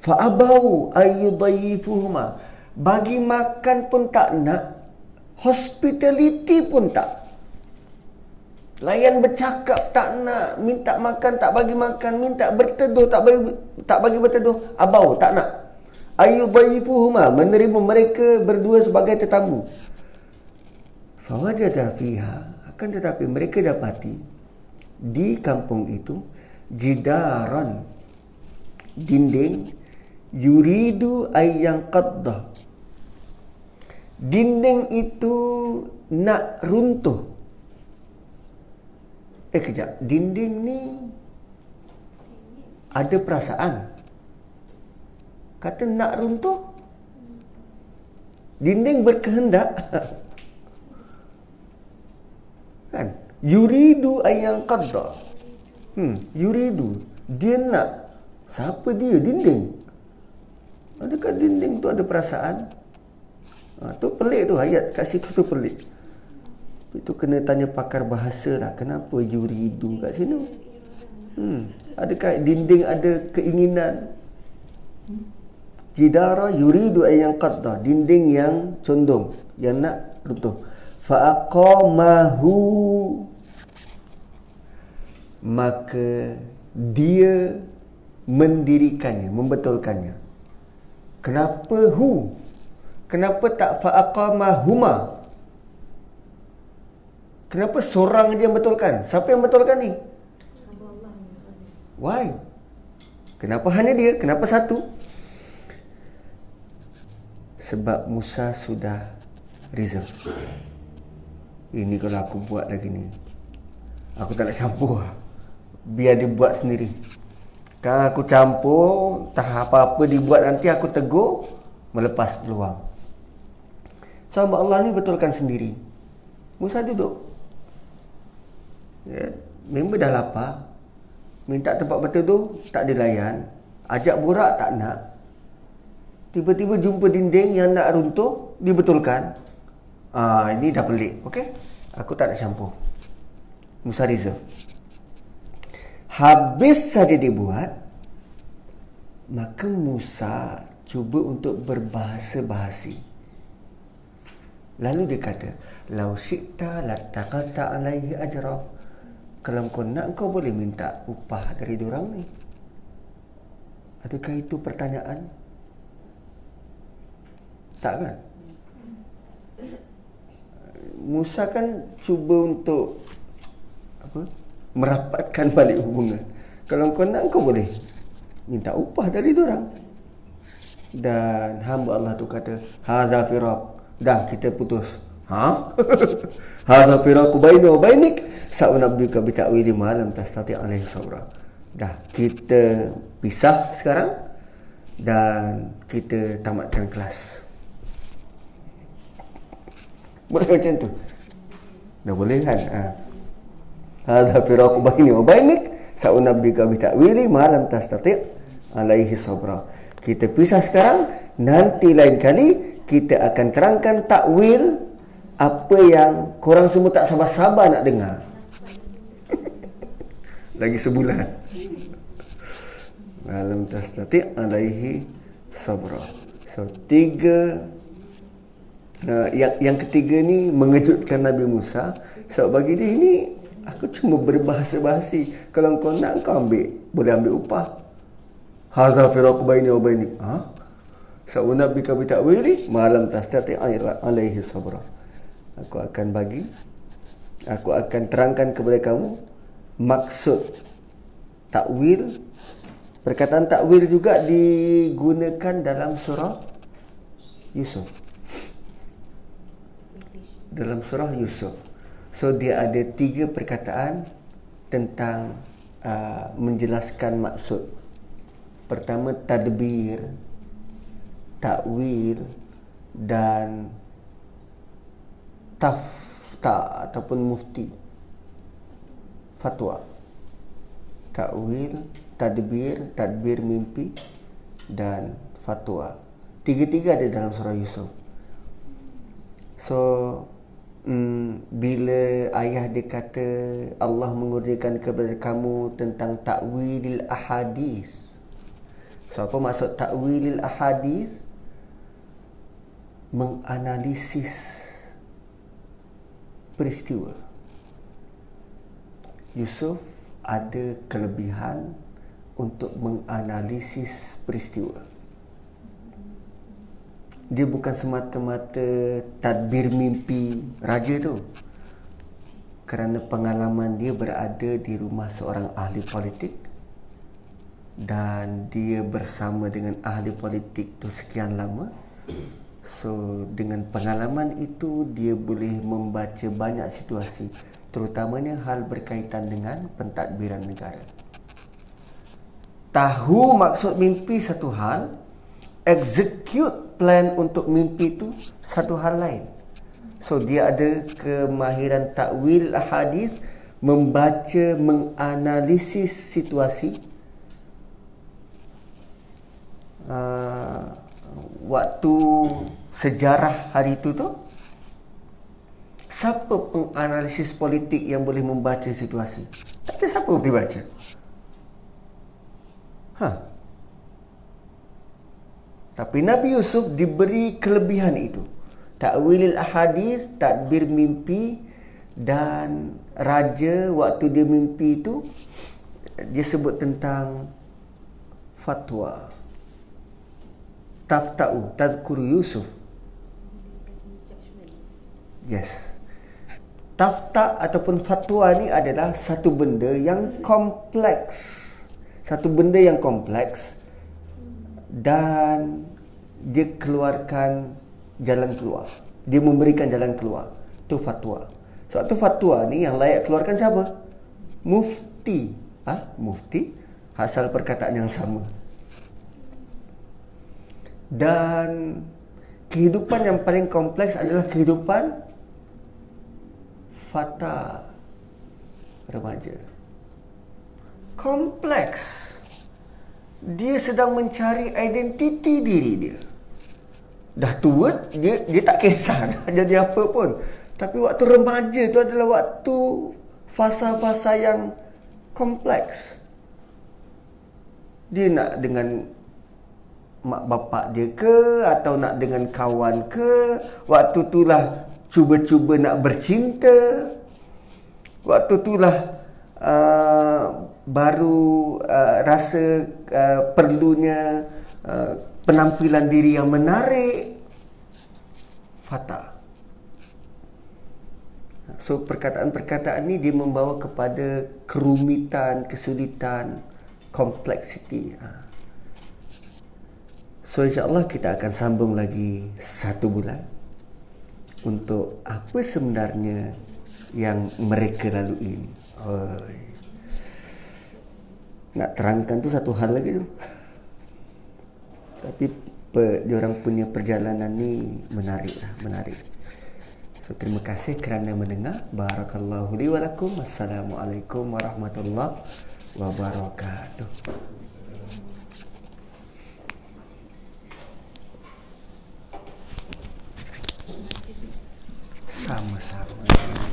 Fa'abau ayyudayifuhuma bagi makan pun tak nak hospitality pun tak. Layan bercakap tak nak minta makan tak bagi makan minta berteduh tak bagi tak bagi berteduh abau tak nak ayyudhaifuhuma menerima mereka berdua sebagai tetamu. Fawajada fiha akan tetapi mereka dapati di kampung itu jidaran dinding yuridu ayyang qadda dinding itu nak runtuh. Eh kejap. Dinding ni ada perasaan kata nak runtuh dinding berkehendak. Kan? Yuridu ayang qadda hmm yuridu. Dia nak siapa dia? Dinding. Adakah dinding tu ada perasaan? Ha, tu pelik tu ayat kat situ tu pelik. Itu kena tanya pakar bahasa lah kenapa yuridu kat sini? Hmm adakah dinding ada keinginan jidara yuridu ayyan qadda dinding yang condong yang nak runtuh. Fa aqamahu maka dia mendirikannya membetulkannya. Kenapa hu? Kenapa tak fa aqamahuma? Kenapa seorang dia betulkan? Siapa yang betulkan ni? Why? Kenapa hanya dia? Kenapa satu sebab Musa sudah reserve. Ini kalau aku buat lagi ni. Aku tak nak campur. Biar dia buat sendiri. Kalau aku campur, tak apa-apa dibuat nanti aku tegur, melepas peluang. So Allah ni betulkan sendiri. Musa duduk. Ya, member dah lapar. Minta tempat berteduh, tak dilayan. Ajak borak, tak nak. Tiba-tiba jumpa dinding yang nak runtuh, dibetulkan. Ah, ini dah pelik. Okey? Aku tak nak campur. Musa reserve. Habis saja dibuat, maka Musa cuba untuk berbahasa bahasi. Lalu dia kata, "Lau syi'ta la taqata alaihi ajra." Kalau kau nak kau boleh minta upah dari orang ni. Adakah itu pertanyaan? Tak kan? Musa kan cuba untuk apa? Merapatkan balik hubungan. Kalau kau nak kau boleh minta upah dari orang. Dan hamba Allah tu kata, "Hadza firaq." Dah kita putus. Ha? Hadza firaq baini wa bainik. Sa'unabbika bi ta'wili ma lam tastati' alaihi sabra. Dah kita pisah sekarang dan kita tamatkan kelas. Boleh macam tu. Dah boleh kan? Ha. Hadza firaqu baini wa bainik sa'unabbika bi ta'wili ma lam tastati' alaihi sabra. Kita pisah sekarang, nanti lain kali kita akan terangkan takwil apa yang korang semua tak sabar-sabar nak dengar. Lagi sebulan. Malam tastati' alaihi sabra. So tiga uh, yang yang ketiga ni mengejutkan Nabi Musa. So bagi dia ini aku cuma berbahasa bahasi. Kalau kau nak kau ambil boleh ambil upah. Hazal firaq baini wa baini. Ha? So Nabi kau tak boleh malam tastati alaihi sabra. Aku akan bagi aku akan terangkan kepada kamu maksud takwil perkataan takwil juga digunakan dalam surah Yusuf dalam surah Yusuf. So dia ada tiga perkataan tentang uh, menjelaskan maksud. Pertama tadbir takwil dan tafta ataupun mufti. Fatwa. Takwil tadbir tadbir mimpi dan fatwa. Tiga-tiga ada dalam surah Yusuf. So mm, bila ayah dia kata Allah mengurniakan kepada kamu tentang takwilil ahadis. So apa maksud takwilil ahadis? Menganalisis peristiwa. Yusuf ada kelebihan untuk menganalisis peristiwa. Dia bukan semata-mata tadbir mimpi raja tu. Kerana pengalaman dia berada di rumah seorang ahli politik dan dia bersama dengan ahli politik tu sekian lama. So dengan pengalaman itu dia boleh membaca banyak situasi terutamanya hal berkaitan dengan pentadbiran negara. Tahu maksud mimpi satu hal, execute plan untuk mimpi itu satu hal lain. So dia ada kemahiran takwil hadis, membaca, menganalisis situasi. Uh, waktu sejarah hari itu tu Siapa penganalisis politik yang boleh membaca situasi? Tak ada siapa boleh baca. Ha. Tapi Nabi Yusuf diberi kelebihan itu. Takwilil ahadis, tadbir mimpi dan raja waktu dia mimpi itu dia sebut tentang fatwa. Tafta'u tazkuru Yusuf. Yes tafta ataupun fatwa ni adalah satu benda yang kompleks. Satu benda yang kompleks dan dia keluarkan jalan keluar. Dia memberikan jalan keluar. Itu fatwa. Suatu so, fatwa ni yang layak keluarkan siapa? Mufti. Ah, ha? mufti asal perkataan yang sama. Dan kehidupan yang paling kompleks adalah kehidupan fata remaja. Kompleks. Dia sedang mencari identiti diri dia. Dah tua, dia dia tak kisah dah jadi apa pun. Tapi waktu remaja tu adalah waktu fasa-fasa yang kompleks. Dia nak dengan mak bapak dia ke atau nak dengan kawan ke waktu itulah cuba-cuba nak bercinta waktu itulah uh, baru uh, rasa uh, perlunya uh, penampilan diri yang menarik fata so perkataan-perkataan ni dia membawa kepada kerumitan kesulitan kompleksiti uh. so insyaallah kita akan sambung lagi satu bulan untuk apa sebenarnya yang mereka lalui ini. Oi nak terangkan tu satu hal lagi tu. Tapi pe, diorang punya perjalanan ni menarik lah menarik. So, terima kasih kerana mendengar. Barakallahu li walakum assalamualaikum warahmatullahi wabarakatuh. Sama-sama.